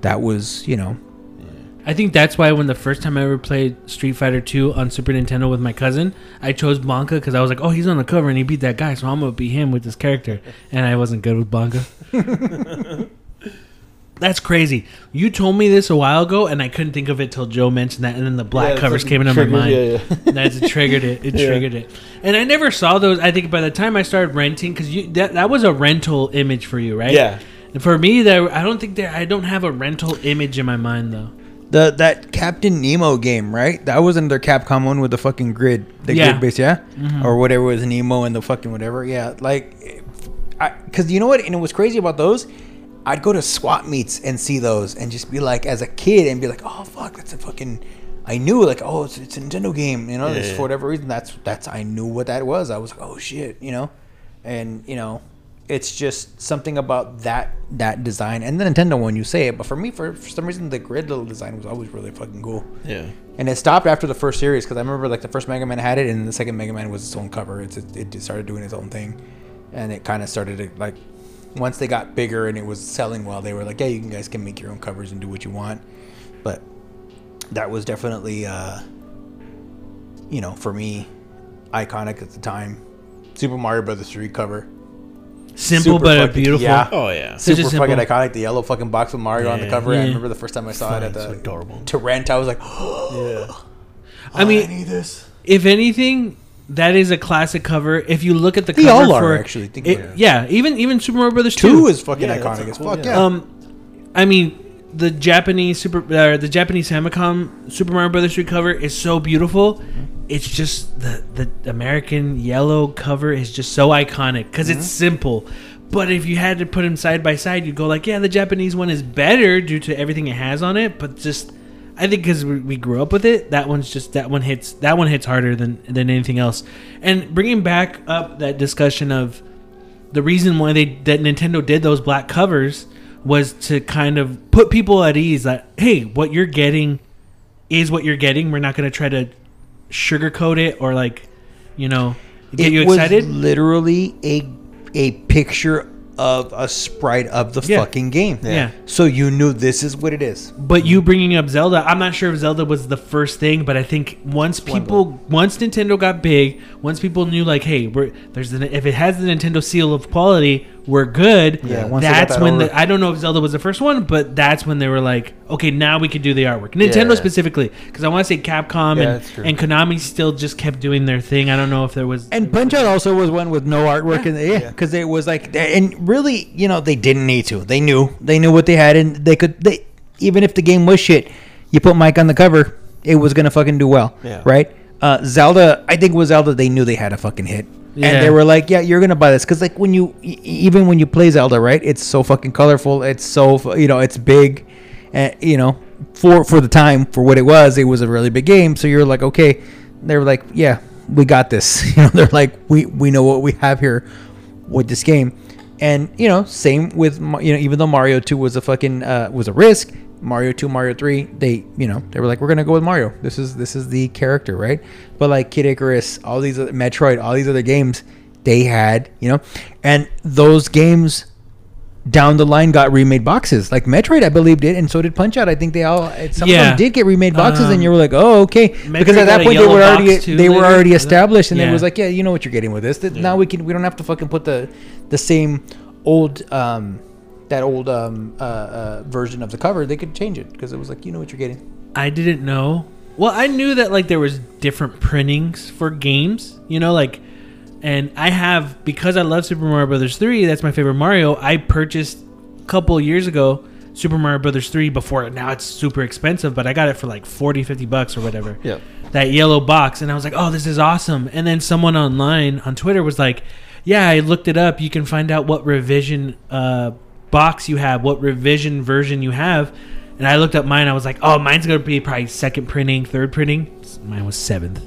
that was you know I think that's why when the first time I ever played Street Fighter 2 on Super Nintendo with my cousin, I chose Blanka because I was like, oh, he's on the cover and he beat that guy, so I'm gonna beat him with this character. And I wasn't good with Blanka. that's crazy. You told me this a while ago, and I couldn't think of it till Joe mentioned that, and then the black Yeah, covers like came into my mind. yeah, yeah. That's it triggered it. It Yeah. triggered it. And I never saw those. I think by the time I started renting, because you that, that was a rental image for you, right? Yeah. And for me, there I don't think there I don't have a rental image in my mind though. The that Captain Nemo game, right? That was another Capcom one with the fucking grid, the Yeah. grid base, yeah, mm-hmm. or whatever was Nemo and the fucking whatever, yeah. Like, because you know what? And it was crazy about those. I'd go to swap meets and see those, and just be like, as a kid, and be like, oh fuck, that's a fucking. I knew like, oh, it's, it's a Nintendo game, you know. Yeah. for whatever reason, that's that's I knew what that was. I was like, oh shit, you know, and you know, it's just something about that that design and the Nintendo one. You say it, but for me, for, for some reason, the grid little design was always really fucking cool. Yeah. And it stopped after the first series because I remember like the first Mega Man had it, and the second Mega Man was its own cover. It's, it, it just started doing its own thing, and it kind of started to like once they got bigger and it was selling well, they were like, yeah, you guys can make your own covers and do what you want. But that was definitely, uh, you know, for me, iconic at the time. Super Mario Brothers 3 cover. Simple Super but fucking- beautiful. yeah. Oh yeah. Such a Super simple- fucking iconic. The yellow fucking box with Mario on the Yeah. cover. I remember the first time I saw it at It's the adorable. to rent. I was like, Yeah. I mean, need this. if anything, that is a classic cover. If you look at the They cover all are, for actually, think it- about it. yeah, even even Super Mario Brothers Two Two is fucking Yeah, iconic a as cool- fuck. yeah. Yeah. Um, I mean, the Japanese Super uh, the Japanese Famicom Super Mario Brothers 3 cover is so beautiful. It's just the the American yellow cover is just so iconic because it's mm-hmm. simple. But if you had to put them side by side, you'd go like, yeah, the Japanese one is better due to everything it has on it. But just, I think because we, we grew up with it, that one's just that one hits that one hits harder than than anything else. And bringing back up that discussion of the reason why they that Nintendo did those black covers was to kind of put people at ease that hey, what you're getting is what you're getting. We're not going to try to sugarcoat it or like, you know, get it you was literally a a picture of a sprite of the Yeah. fucking game. Yeah. So you knew this is what it is. But you bringing up Zelda, I'm not sure if Zelda was the first thing, but I think once people, once Nintendo got big, once people knew like, hey, we're there's the, if it has the Nintendo seal of quality, we're good. Yeah, once that's that when over- the I don't know if Zelda was the first one, but that's when they were like, okay, now we can do the artwork. Nintendo Yeah. specifically, because I want to say Capcom Yeah, and and Konami still just kept doing their thing. I don't know if there was And Punch Out also was one with no artwork in yeah, because it was like, and really, you know, they didn't need to. They knew, they knew what they had, and they could. They even if the game was shit, you put Mike on the cover, it was gonna fucking do well, Yeah. right? Uh, Zelda, I think with Zelda, they knew they had a fucking hit, Yeah. and they were like, yeah, you're gonna buy this because like when you even when you play Zelda, right? It's so fucking colorful. It's so you know, it's big, and you know, for for the time for what it was, it was a really big game. So you're like, okay, they were like, yeah, we got this. You know, they're like, we we know what we have here with this game, and you know, same with you know, even though Mario Two was a fucking uh, was a risk. Mario Two, Mario Three, they you know they were like, we're gonna go with Mario. This is this is the character, right? But like Kid Icarus, all these other, Metroid, all these other games, they had you know, and those games down the line got remade boxes. Like Metroid, I believe did, and so did Punch Out. I think they all some of Yeah. them did get remade boxes, Um, and you were like, oh okay, because at that point they were already too they were already established, and Yeah. it was like, yeah, you know what you're getting with this. That Now we can we don't have to fucking put the the same old um that old um uh, uh version of the cover. They could change it because it was like you know what you're getting. I didn't know. Well, I knew that like there was different printings for games, you know, like and I have because I love Super Mario Brothers 3, that's my favorite Mario. I purchased a couple years ago Super Mario Brothers 3 before now it's super expensive, but I got it for like 40 50 bucks or whatever. Yep. That yellow box and I was like, "Oh, this is awesome." And then someone online on Twitter was like, "Yeah, I looked it up. You can find out what revision uh box you have, what revision version you have." And I looked up mine. I was like, "Oh, mine's gonna be probably second printing, third printing." Mine was seventh.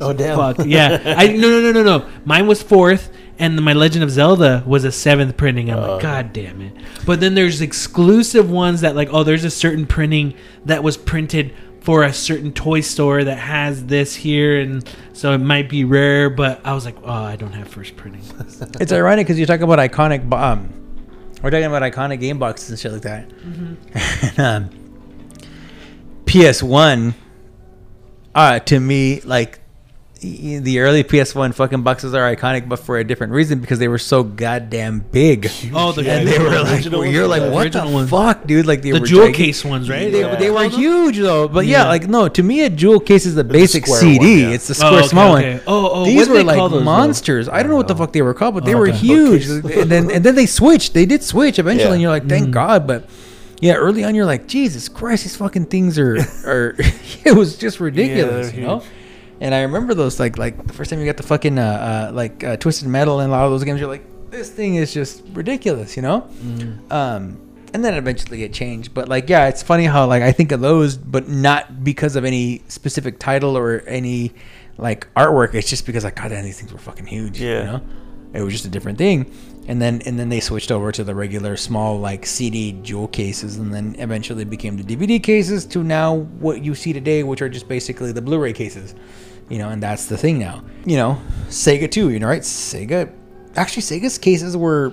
Oh damn. Fuck yeah! I no no no no no. Mine was fourth, and my Legend of Zelda was a seventh printing. I'm Oh. like, God damn it! But then there's exclusive ones that like, oh, there's a certain printing that was printed for a certain toy store that has this here, and so it might be rare. But I was like, oh, I don't have first printing. It's ironic because you talk about iconic. bo- Um, we're talking about iconic game boxes and shit like that. Mm-hmm. and, um, PS One, uh, to me, like the early PS One fucking boxes are iconic, but for a different reason because they were so goddamn big. Oh, the and Yeah, they were like, original you're like, what the ones. fuck, dude? Like they the were jewel gigantic. case ones, right? They, Yeah. they were huge though, but yeah. Yeah. like no, to me a jewel case is the basic square CD. one, yeah. It's the Oh, square okay, small okay. one. Oh, oh, these what were they like call those, though? monsters. I don't know what the fuck they were called, but they Oh, were okay. huge. and then and then they switched. They did switch eventually, Yeah. and you're like, Mm. thank God. But yeah, early on, you're like, Jesus Christ, these fucking things are are. it was just ridiculous, they're you know. And I remember those like like the first time you got the fucking uh, uh like uh, Twisted Metal and a lot of those games. You're like, this thing is just ridiculous, you know. Mm. Um, and then eventually it changed. But like, yeah, it's funny how like I think of those, but not because of any specific title or any like artwork. It's just because like, God damn, these things were fucking huge. Yeah. You know, it was just a different thing. And then and then they switched over to the regular small like CD jewel cases, and then eventually became the DVD cases to now what you see today, which are just basically the Blu-ray cases. You know, and that's the thing now. You know, Sega too. You know, right? Sega. Actually, Sega's cases were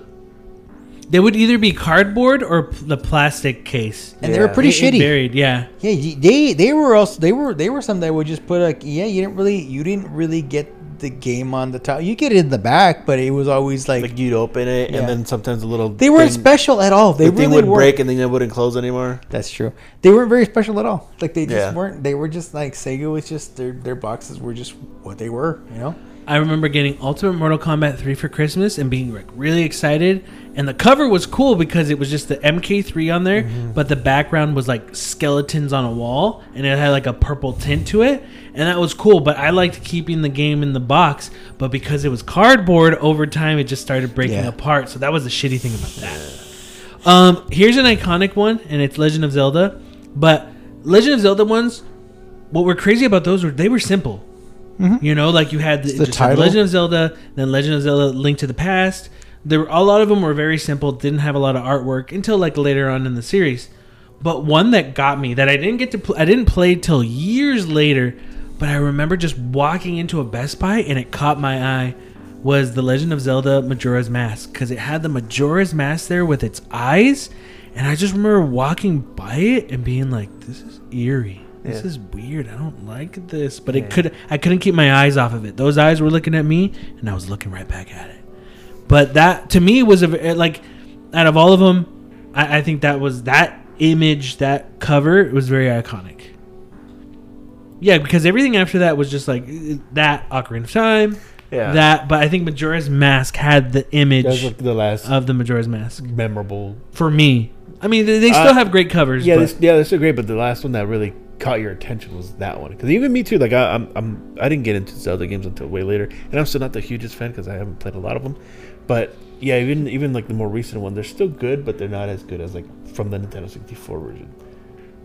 They would either be cardboard or p- the plastic case. and they were pretty It- it shitty. Yeah. Yeah, they they were also they were they were some that would just put like yeah you didn't really you didn't really get the game on the top you get it in the back but it was always like, Like you'd open it, Yeah. and then sometimes a little. they weren't thing- special at all they the really would break, and then it wouldn't close anymore. that's true they weren't very special at all like they just Yeah. weren't they were just like Sega was just their their boxes were just what they were you know I remember getting Ultimate Mortal Kombat 3 for Christmas and being like really excited. And the cover was cool because it was just the MK3 on there, Mm-hmm. but the background was like skeletons on a wall and it had like a purple tint to it. And that was cool, but I liked keeping the game in the box. But because it was cardboard, over time it just started breaking Yeah. apart. So that was the shitty thing about that. Um, here's an iconic one, and it's Legend of Zelda. But Legend of Zelda ones, what were crazy about those were they were simple. You know, like you had the, Mm-hmm. the title. Legend of Zelda, then Legend of Zelda: Link to the Past. There were a lot of them were very simple, didn't have a lot of artwork until like later on in the series. But one that got me that I didn't get to pl- I didn't play till years later, but I remember just walking into a Best Buy and it caught my eye was the Legend of Zelda Majora's Mask because it had the Majora's Mask there with its eyes, and I just remember walking by it and being like, "This is eerie. This Yeah. is weird. I don't like this." But it could I couldn't keep my eyes off of it. Those eyes were looking at me, and I was looking right back at it. But that to me was a like out of all of them, I, I think that was that image, that cover was very iconic. Yeah, because everything after that was just like uh, that Ocarina of Time, Yeah. that. But I think Majora's Mask had the image like the last of the Majora's Mask memorable. for me. I mean, they, they still Uh, have great covers. Yeah, but- this, yeah, they're still great. But the last one that really caught your attention was that one. Because even me too. Like I, I'm, I'm, I didn't get into Zelda games until way later, and I'm still not the hugest fan because I haven't played a lot of them. But yeah, even even like the more recent one, they're still good, but they're not as good as like from the Nintendo 64 version.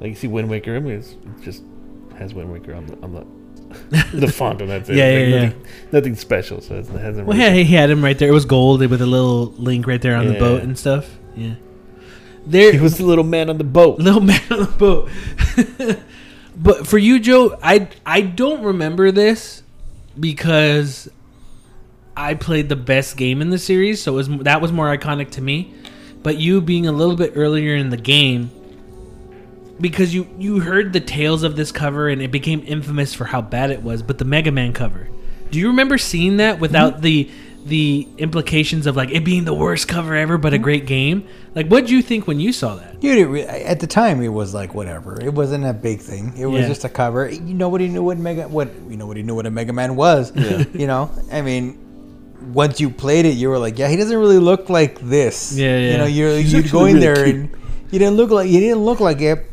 Like you see Wind Waker, I mean, it's, it just has Wind Waker on the on the the font, and that's it. Yeah, Like, yeah, yeah. nothing, nothing special. So it hasn't. Well, yeah, he had him right there. It was gold with a little link right there on the boat and stuff. Yeah, there he was the little man on the boat. little man on the boat. But for you, Joe, I I don't remember this because I played the best game in the series, so it was that was more iconic to me. But you being a little bit earlier in the game, because you you heard the tales of this cover and it became infamous for how bad it was. But the Mega Man cover, do you remember seeing that without mm-hmm. the the implications of like it being the worst cover ever, but a mm-hmm. great game? Like, what did you think when you saw that? Dude, it re- at the time it was like whatever. It wasn't a big thing. It was Yeah. just a cover. You nobody knew what Mega what you nobody knew what a Mega Man was. you know, I mean, once you played it, you were like, yeah, he doesn't really look like this. Yeah, yeah. You know, you're He's you'd go in really there cute. and you didn't look like you didn't look like it.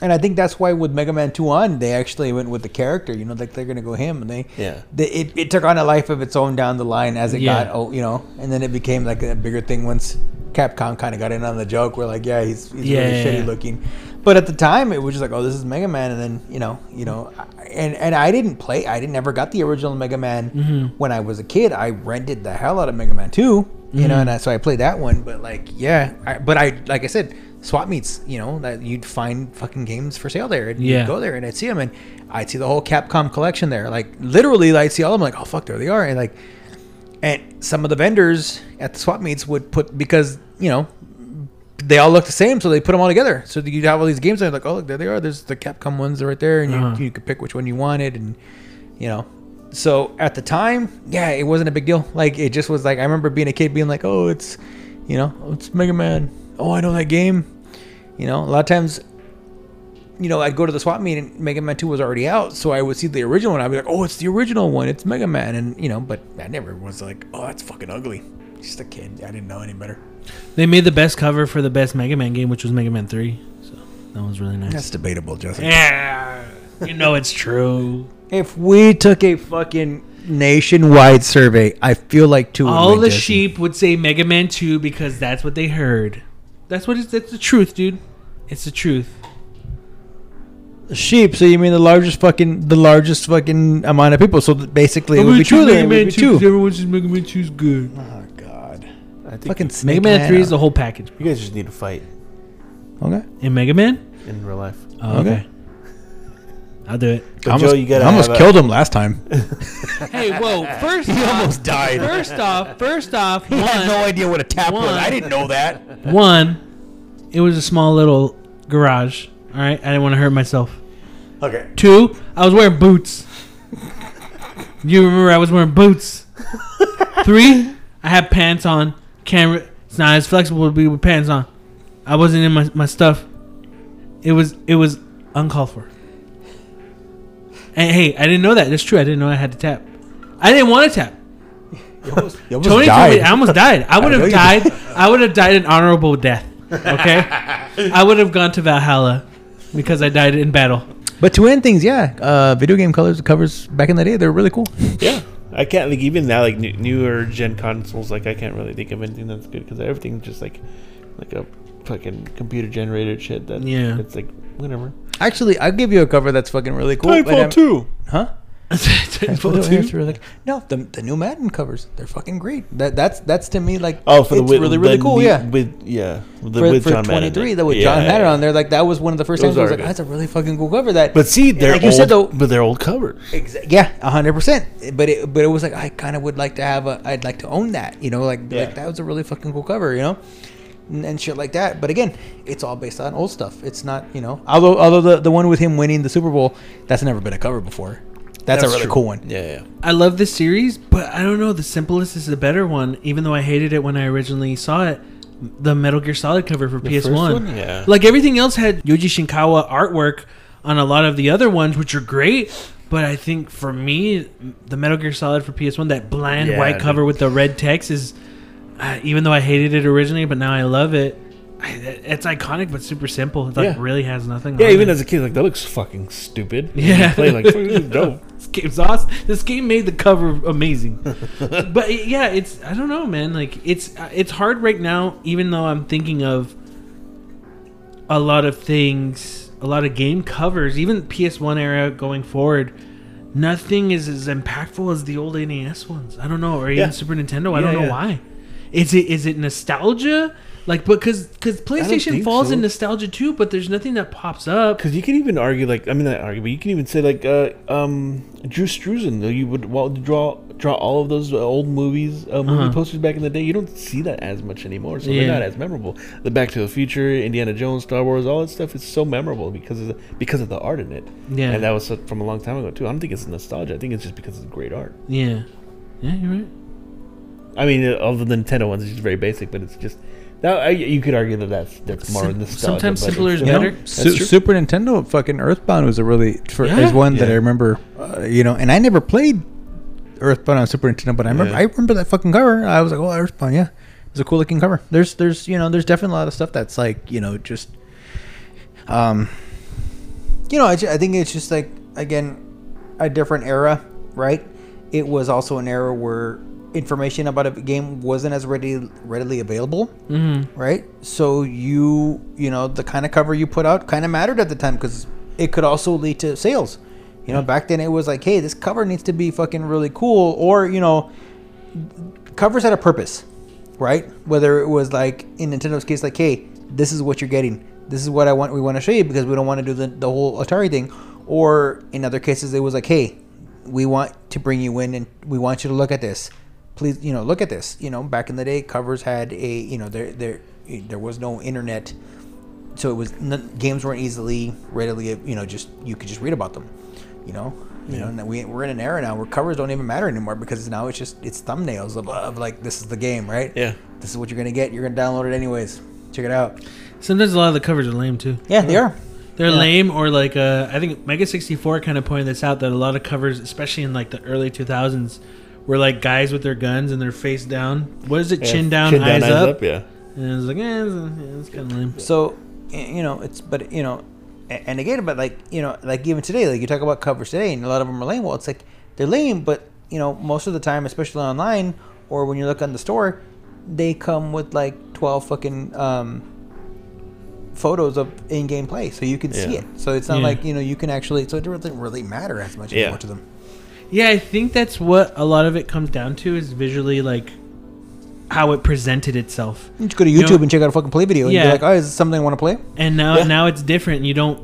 And I think that's why with Mega Man Two on, they actually went with the character. You know, like they're gonna go him, and they Yeah. they, it, it took on a life of its own down the line as it Yeah. got oh you know and then it became like a bigger thing once Capcom kind of got in on the joke. We're like, yeah, he's, he's Yeah, really yeah, shitty yeah. looking. But at the time, it was just like, oh, this is Mega Man, and then you know, you know, I- and and I didn't play. I didn't never got the original Mega Man Mm-hmm. when I was a kid. I rented the hell out of Mega Man Two, you know, Mm-hmm. and I, so I played that one. But like, yeah, I, but I like I said, swap meets, you know, that you'd find fucking games for sale there, and Yeah. you'd go there and I'd see them, and I'd see the whole Capcom collection there. Like literally, I'd see all of them. Like, oh fuck, there they are, and like, and some of the vendors at the swap meets would put because you know they all look the same, so they put them all together. So you'd have all these games, and like, oh, look, there they are. There's the Capcom ones right there, and you, Uh-huh. you could pick which one you wanted, and you know. So at the time, yeah, it wasn't a big deal. Like it just was like I remember being a kid, being like, oh, it's, you know, it's Mega Man. Oh, I know that game. You know, a lot of times, you know, I'd go to the swap meet and Mega Man Two was already out, so I would see the original one. I'd be like, oh, it's the original one. It's Mega Man, and you know, but I never was like, oh, that's fucking ugly. Just a kid. I didn't know any better. They made the best cover for the best Mega Man game, which was Mega Man Three. So that was really nice. That's debatable, Justin. yeah, you know it's true. If we took a fucking nationwide survey, I feel like two. All the Justin. sheep would say Mega Man Two because that's what they heard. That's what it's. That's the truth, dude. It's the truth. sheep. So you mean the largest fucking the largest fucking amount of people? So basically, it would be two. Then it would be two. Everyone says Mega Man Two is good. Oh god, I think fucking Mega Snake Man Three is the whole package. you guys just need to fight Okay. In Mega Man. in real life. Oh, Okay. okay. I'll do it. But I almost, Joe, you gotta I almost have a- killed him last time. Hey, whoa! First, He off, almost died. First off, first off, He had no idea what a tap was. I didn't know that. one, it was a small little garage. All right, I didn't want to hurt myself. Okay. Two, I was wearing boots. You remember I was wearing boots. Three, I had pants on. Camera, it's not as flexible to be with pants on. I wasn't in my, my stuff. It was it was uncalled for. And hey, I didn't know that. That's true. I didn't know I had to tap. I didn't want to tap. You almost, you almost Tony told me I almost died. I would know have you died. I would have died an honorable death. Okay, I would have gone to Valhalla because I died in battle. But to end things, yeah, uh, video game colors covers back in the day, they were really cool. Yeah, I can't like even now like new, newer gen consoles. Like I can't really think of anything that's good because everything's just like like a fucking computer generated shit. That Yeah. it's like whatever. Actually, I'll give you a cover that's fucking really cool. but I'm- two. Huh? Titanfall That's 2? like, no, the, the new Madden covers, they're fucking great. That that's that's to me like Oh, for the it's with, really really the cool. new- yeah, with yeah the, for, with for John Madden. 23, that with Yeah, John Madden yeah. on there, like that was one of the first Those times I was like, good. oh, that's a really fucking cool cover. That, But see, they're like you old, said though, but they're old covers. Exa- yeah, hundred percent. But it, but it was like I kind of would like to have a. I'd like to own that. You know, like Yeah. like that was a really fucking cool cover. You know, and, and shit like that. But again, it's all based on old stuff. It's not you know. Although although the the one with him winning the Super Bowl, that's never been a cover before. That's, a really true. cool one. Yeah, yeah. I love this series, but I don't know. The simplest is the better one, even though I hated it when I originally saw it. The Metal Gear Solid cover for The PS1. one? Yeah. Like everything else had Yoji Shinkawa artwork on a lot of the other ones, which are great. But I think for me, the Metal Gear Solid for PS1, that bland Yeah, white cover with the red text is, uh, even though I hated it originally, but now I love it. I, it's iconic, but super simple. It like Yeah. really has nothing. Yeah, even it. as a kid, like that looks fucking stupid. Yeah. Play like this dope. this game's awesome. This game made the cover amazing. but yeah, it's I don't know, man. Like it's uh, it's hard right now. Even though I'm thinking of a lot of things, a lot of game covers, even PS1 era going forward. Nothing is as impactful as the old NES ones. I don't know, or even Yeah. Super Nintendo. I Yeah, don't know yeah. why. Is it is it nostalgia? Like, because because PlayStation falls so. in nostalgia too, but there's nothing that pops up. Because you can even argue, like I mean, not argue, but you can even say like uh, um, Drew Struzan. You would well, draw draw all of those uh, old movies, uh, movie Uh-huh. posters back in the day. You don't see that as much anymore, so Yeah. they're not as memorable. The Back to the Future, Indiana Jones, Star Wars, all that stuff is so memorable because of the, because of the art in it. Yeah. and that was from a long time ago too. I don't think it's nostalgia. I think it's just because it's great art. Yeah, yeah, you're right. I mean, all the Nintendo ones is just very basic, but it's just now I, you could argue that that's that's more Sim- nostalgia. sometimes simpler is better. Su- Super Nintendo fucking Earthbound was a really for, Yeah? is one that I remember, uh, you know, and I never played Earthbound on Super Nintendo, but I remember Yeah. I remember that fucking cover. I was like, oh, Earthbound, yeah, it's a cool looking cover. There's there's you know there's definitely a lot of stuff that's like you know just, um, you know I, I think it's just like again a different era, right? It was also an era where information about a game wasn't as ready readily available, Mm-hmm. right? So you you know the kind of cover you put out kind of mattered at the time because it could also lead to sales. You know, back then it was like, hey, this cover needs to be fucking really cool, or you know, covers had a purpose, right? Whether it was like in Nintendo's case, like, hey, this is what you're getting. This is what I want. We want to show you because we don't want to do the, the whole Atari thing. Or in other cases, it was like, hey, we want to bring you in and we want you to look at this. Please, you know, look at this. You know, back in the day, covers had a, you know, there there there was no internet, so it was n- games weren't easily readily, you know, just you could just read about them. You know, you know, and we we're in an era now where covers don't even matter anymore because now it's just it's thumbnails of, of like this is the game, right? Yeah. This is what you're gonna get. You're gonna download it anyways. Check it out. Sometimes a lot of the covers are lame too. Yeah, they are. They're Yeah. lame, or like uh, I think Mega sixty four kind of pointed this out that a lot of covers, especially in like the early two thousands, were like guys with their guns and their face down. What is it? Yeah, Chin down, eyes, up. Yeah. And it's like, eh, it's, yeah, it's kind of lame. So, you know, it's but you know, and again, but like you know, like even today, like you talk about covers today, and a lot of them are lame. Well, it's like they're lame, but you know, most of the time, especially online or when you look on the store, they come with like twelve fucking um, photos of in-game play, so you can see it. So it's not Yeah. like you know you can actually. So it doesn't really matter as much Yeah. anymore to them. Yeah, I think that's what a lot of it comes down to is visually like how it presented itself. You just go to You YouTube know- and check out a fucking play video, and Yeah. be like, "Oh, is this something I want to play?" and now Yeah. now it's different. You don't.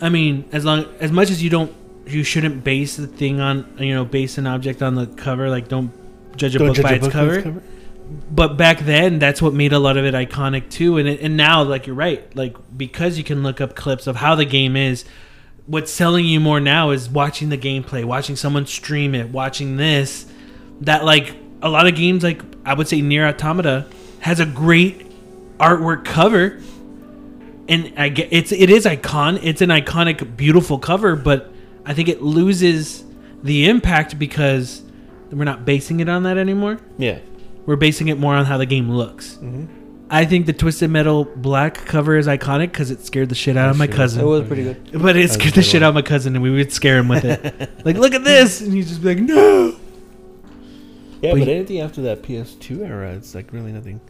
I mean, as long as much as you don't, you shouldn't base the thing on you know base an object on the cover. Like don't judge a Don't book judge by a its book by cover. its cover. But back then, that's what made a lot of it iconic too. And it, and now, like you're right, like because you can look up clips of how the game is. What's selling you more now is watching the gameplay, watching someone stream it, watching this. That like a lot of games, like I would say, Nier Automata has a great artwork cover, and I get it's it is icon. It's an iconic, beautiful cover, but I think it loses the impact because we're not basing it on that anymore. Yeah. We're basing it more on how the game looks. Mm-hmm. I think the Twisted Metal black cover is iconic because it scared the shit out of my cousin. It was pretty good. But it That's scared the shit one. out of my cousin, and we would scare him with it. like, look at this, and he'd just be like, "No." Yeah, But but you- anything after that PS2 era, it's like really nothing.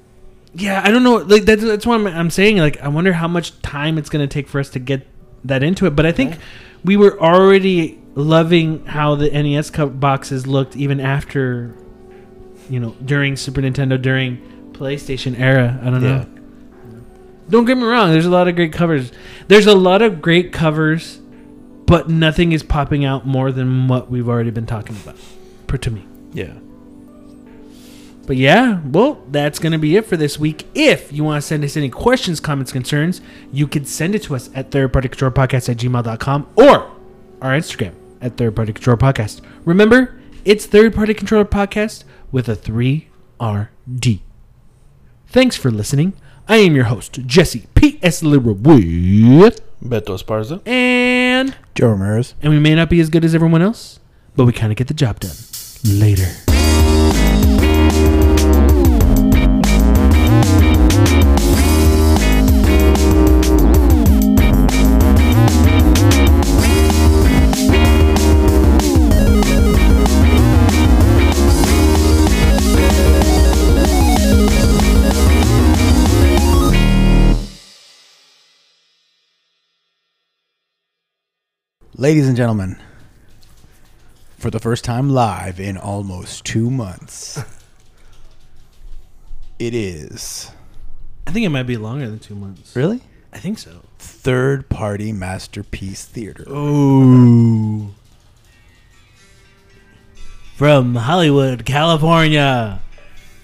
Yeah, I don't know. Like that's that's why I'm, I'm saying. Like, I wonder how much time it's gonna take for us to get that into it. But I think Yeah. we were already loving how the NES boxes looked even after, you know, during Super Nintendo, during PlayStation era. I don't know. Don't get me wrong. There's a lot of great covers. There's a lot of great covers, but nothing is popping out more than what we've already been talking about. Per to me. Yeah. But yeah, well, that's going to be it for this week. If you want to send us any questions, comments, concerns, you can send it to us at thirdpartycontrollerpodcast at gmail.com or our Instagram at Third Party Controller Podcast. Remember, it's Third Party Controller Podcast with a 3RD. Thanks for listening. I am your host, Jesse P.S. Libra with, Beto Esparza. and, Joe Ramirez. and we may not be as good as everyone else, but we kind of get the job done. Later. Ladies and gentlemen, for the first time live in almost two months, it is I think it might be longer than two months. really I think so. third party masterpiece theater. Ooh. From Hollywood, California,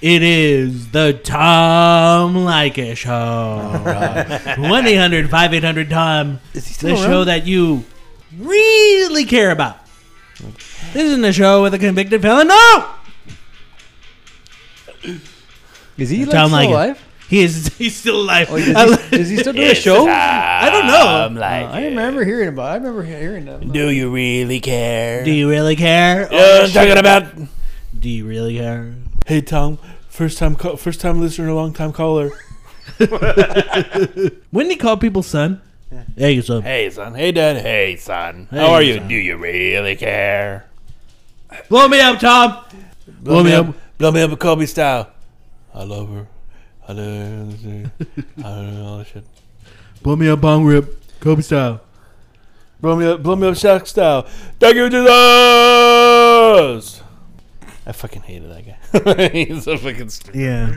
it is the Tom Leykis Show. 1 800 5800 Tom. Is he The still show that you really care about. This isn't a show with a convicted felon. No! Is he like, still Leykis. alive? He is he's still alive. Oh, does, he, does he still do a show? I don't know. Uh, I remember hearing about. I remember hearing that. Do you really care? Do you really care? Yeah, I'm talking about. Do you really care? Hey Tom, first time, ca- first time listener, long time caller. When he call people son? Hey, son. Hey son. Hey dad. Hey son. Hey, How are you? son. Do you really care? Blow me up, Tom. Blow, me me up. up. Blow me up, Kobe style. I love her. I love her. I don't know all that shit. Blow me up, bong rip, Kobe style. Blow me up, blow me up, Shaq style. Thank you, Jesus. I fucking hated that guy. He's so fucking stupid. Yeah.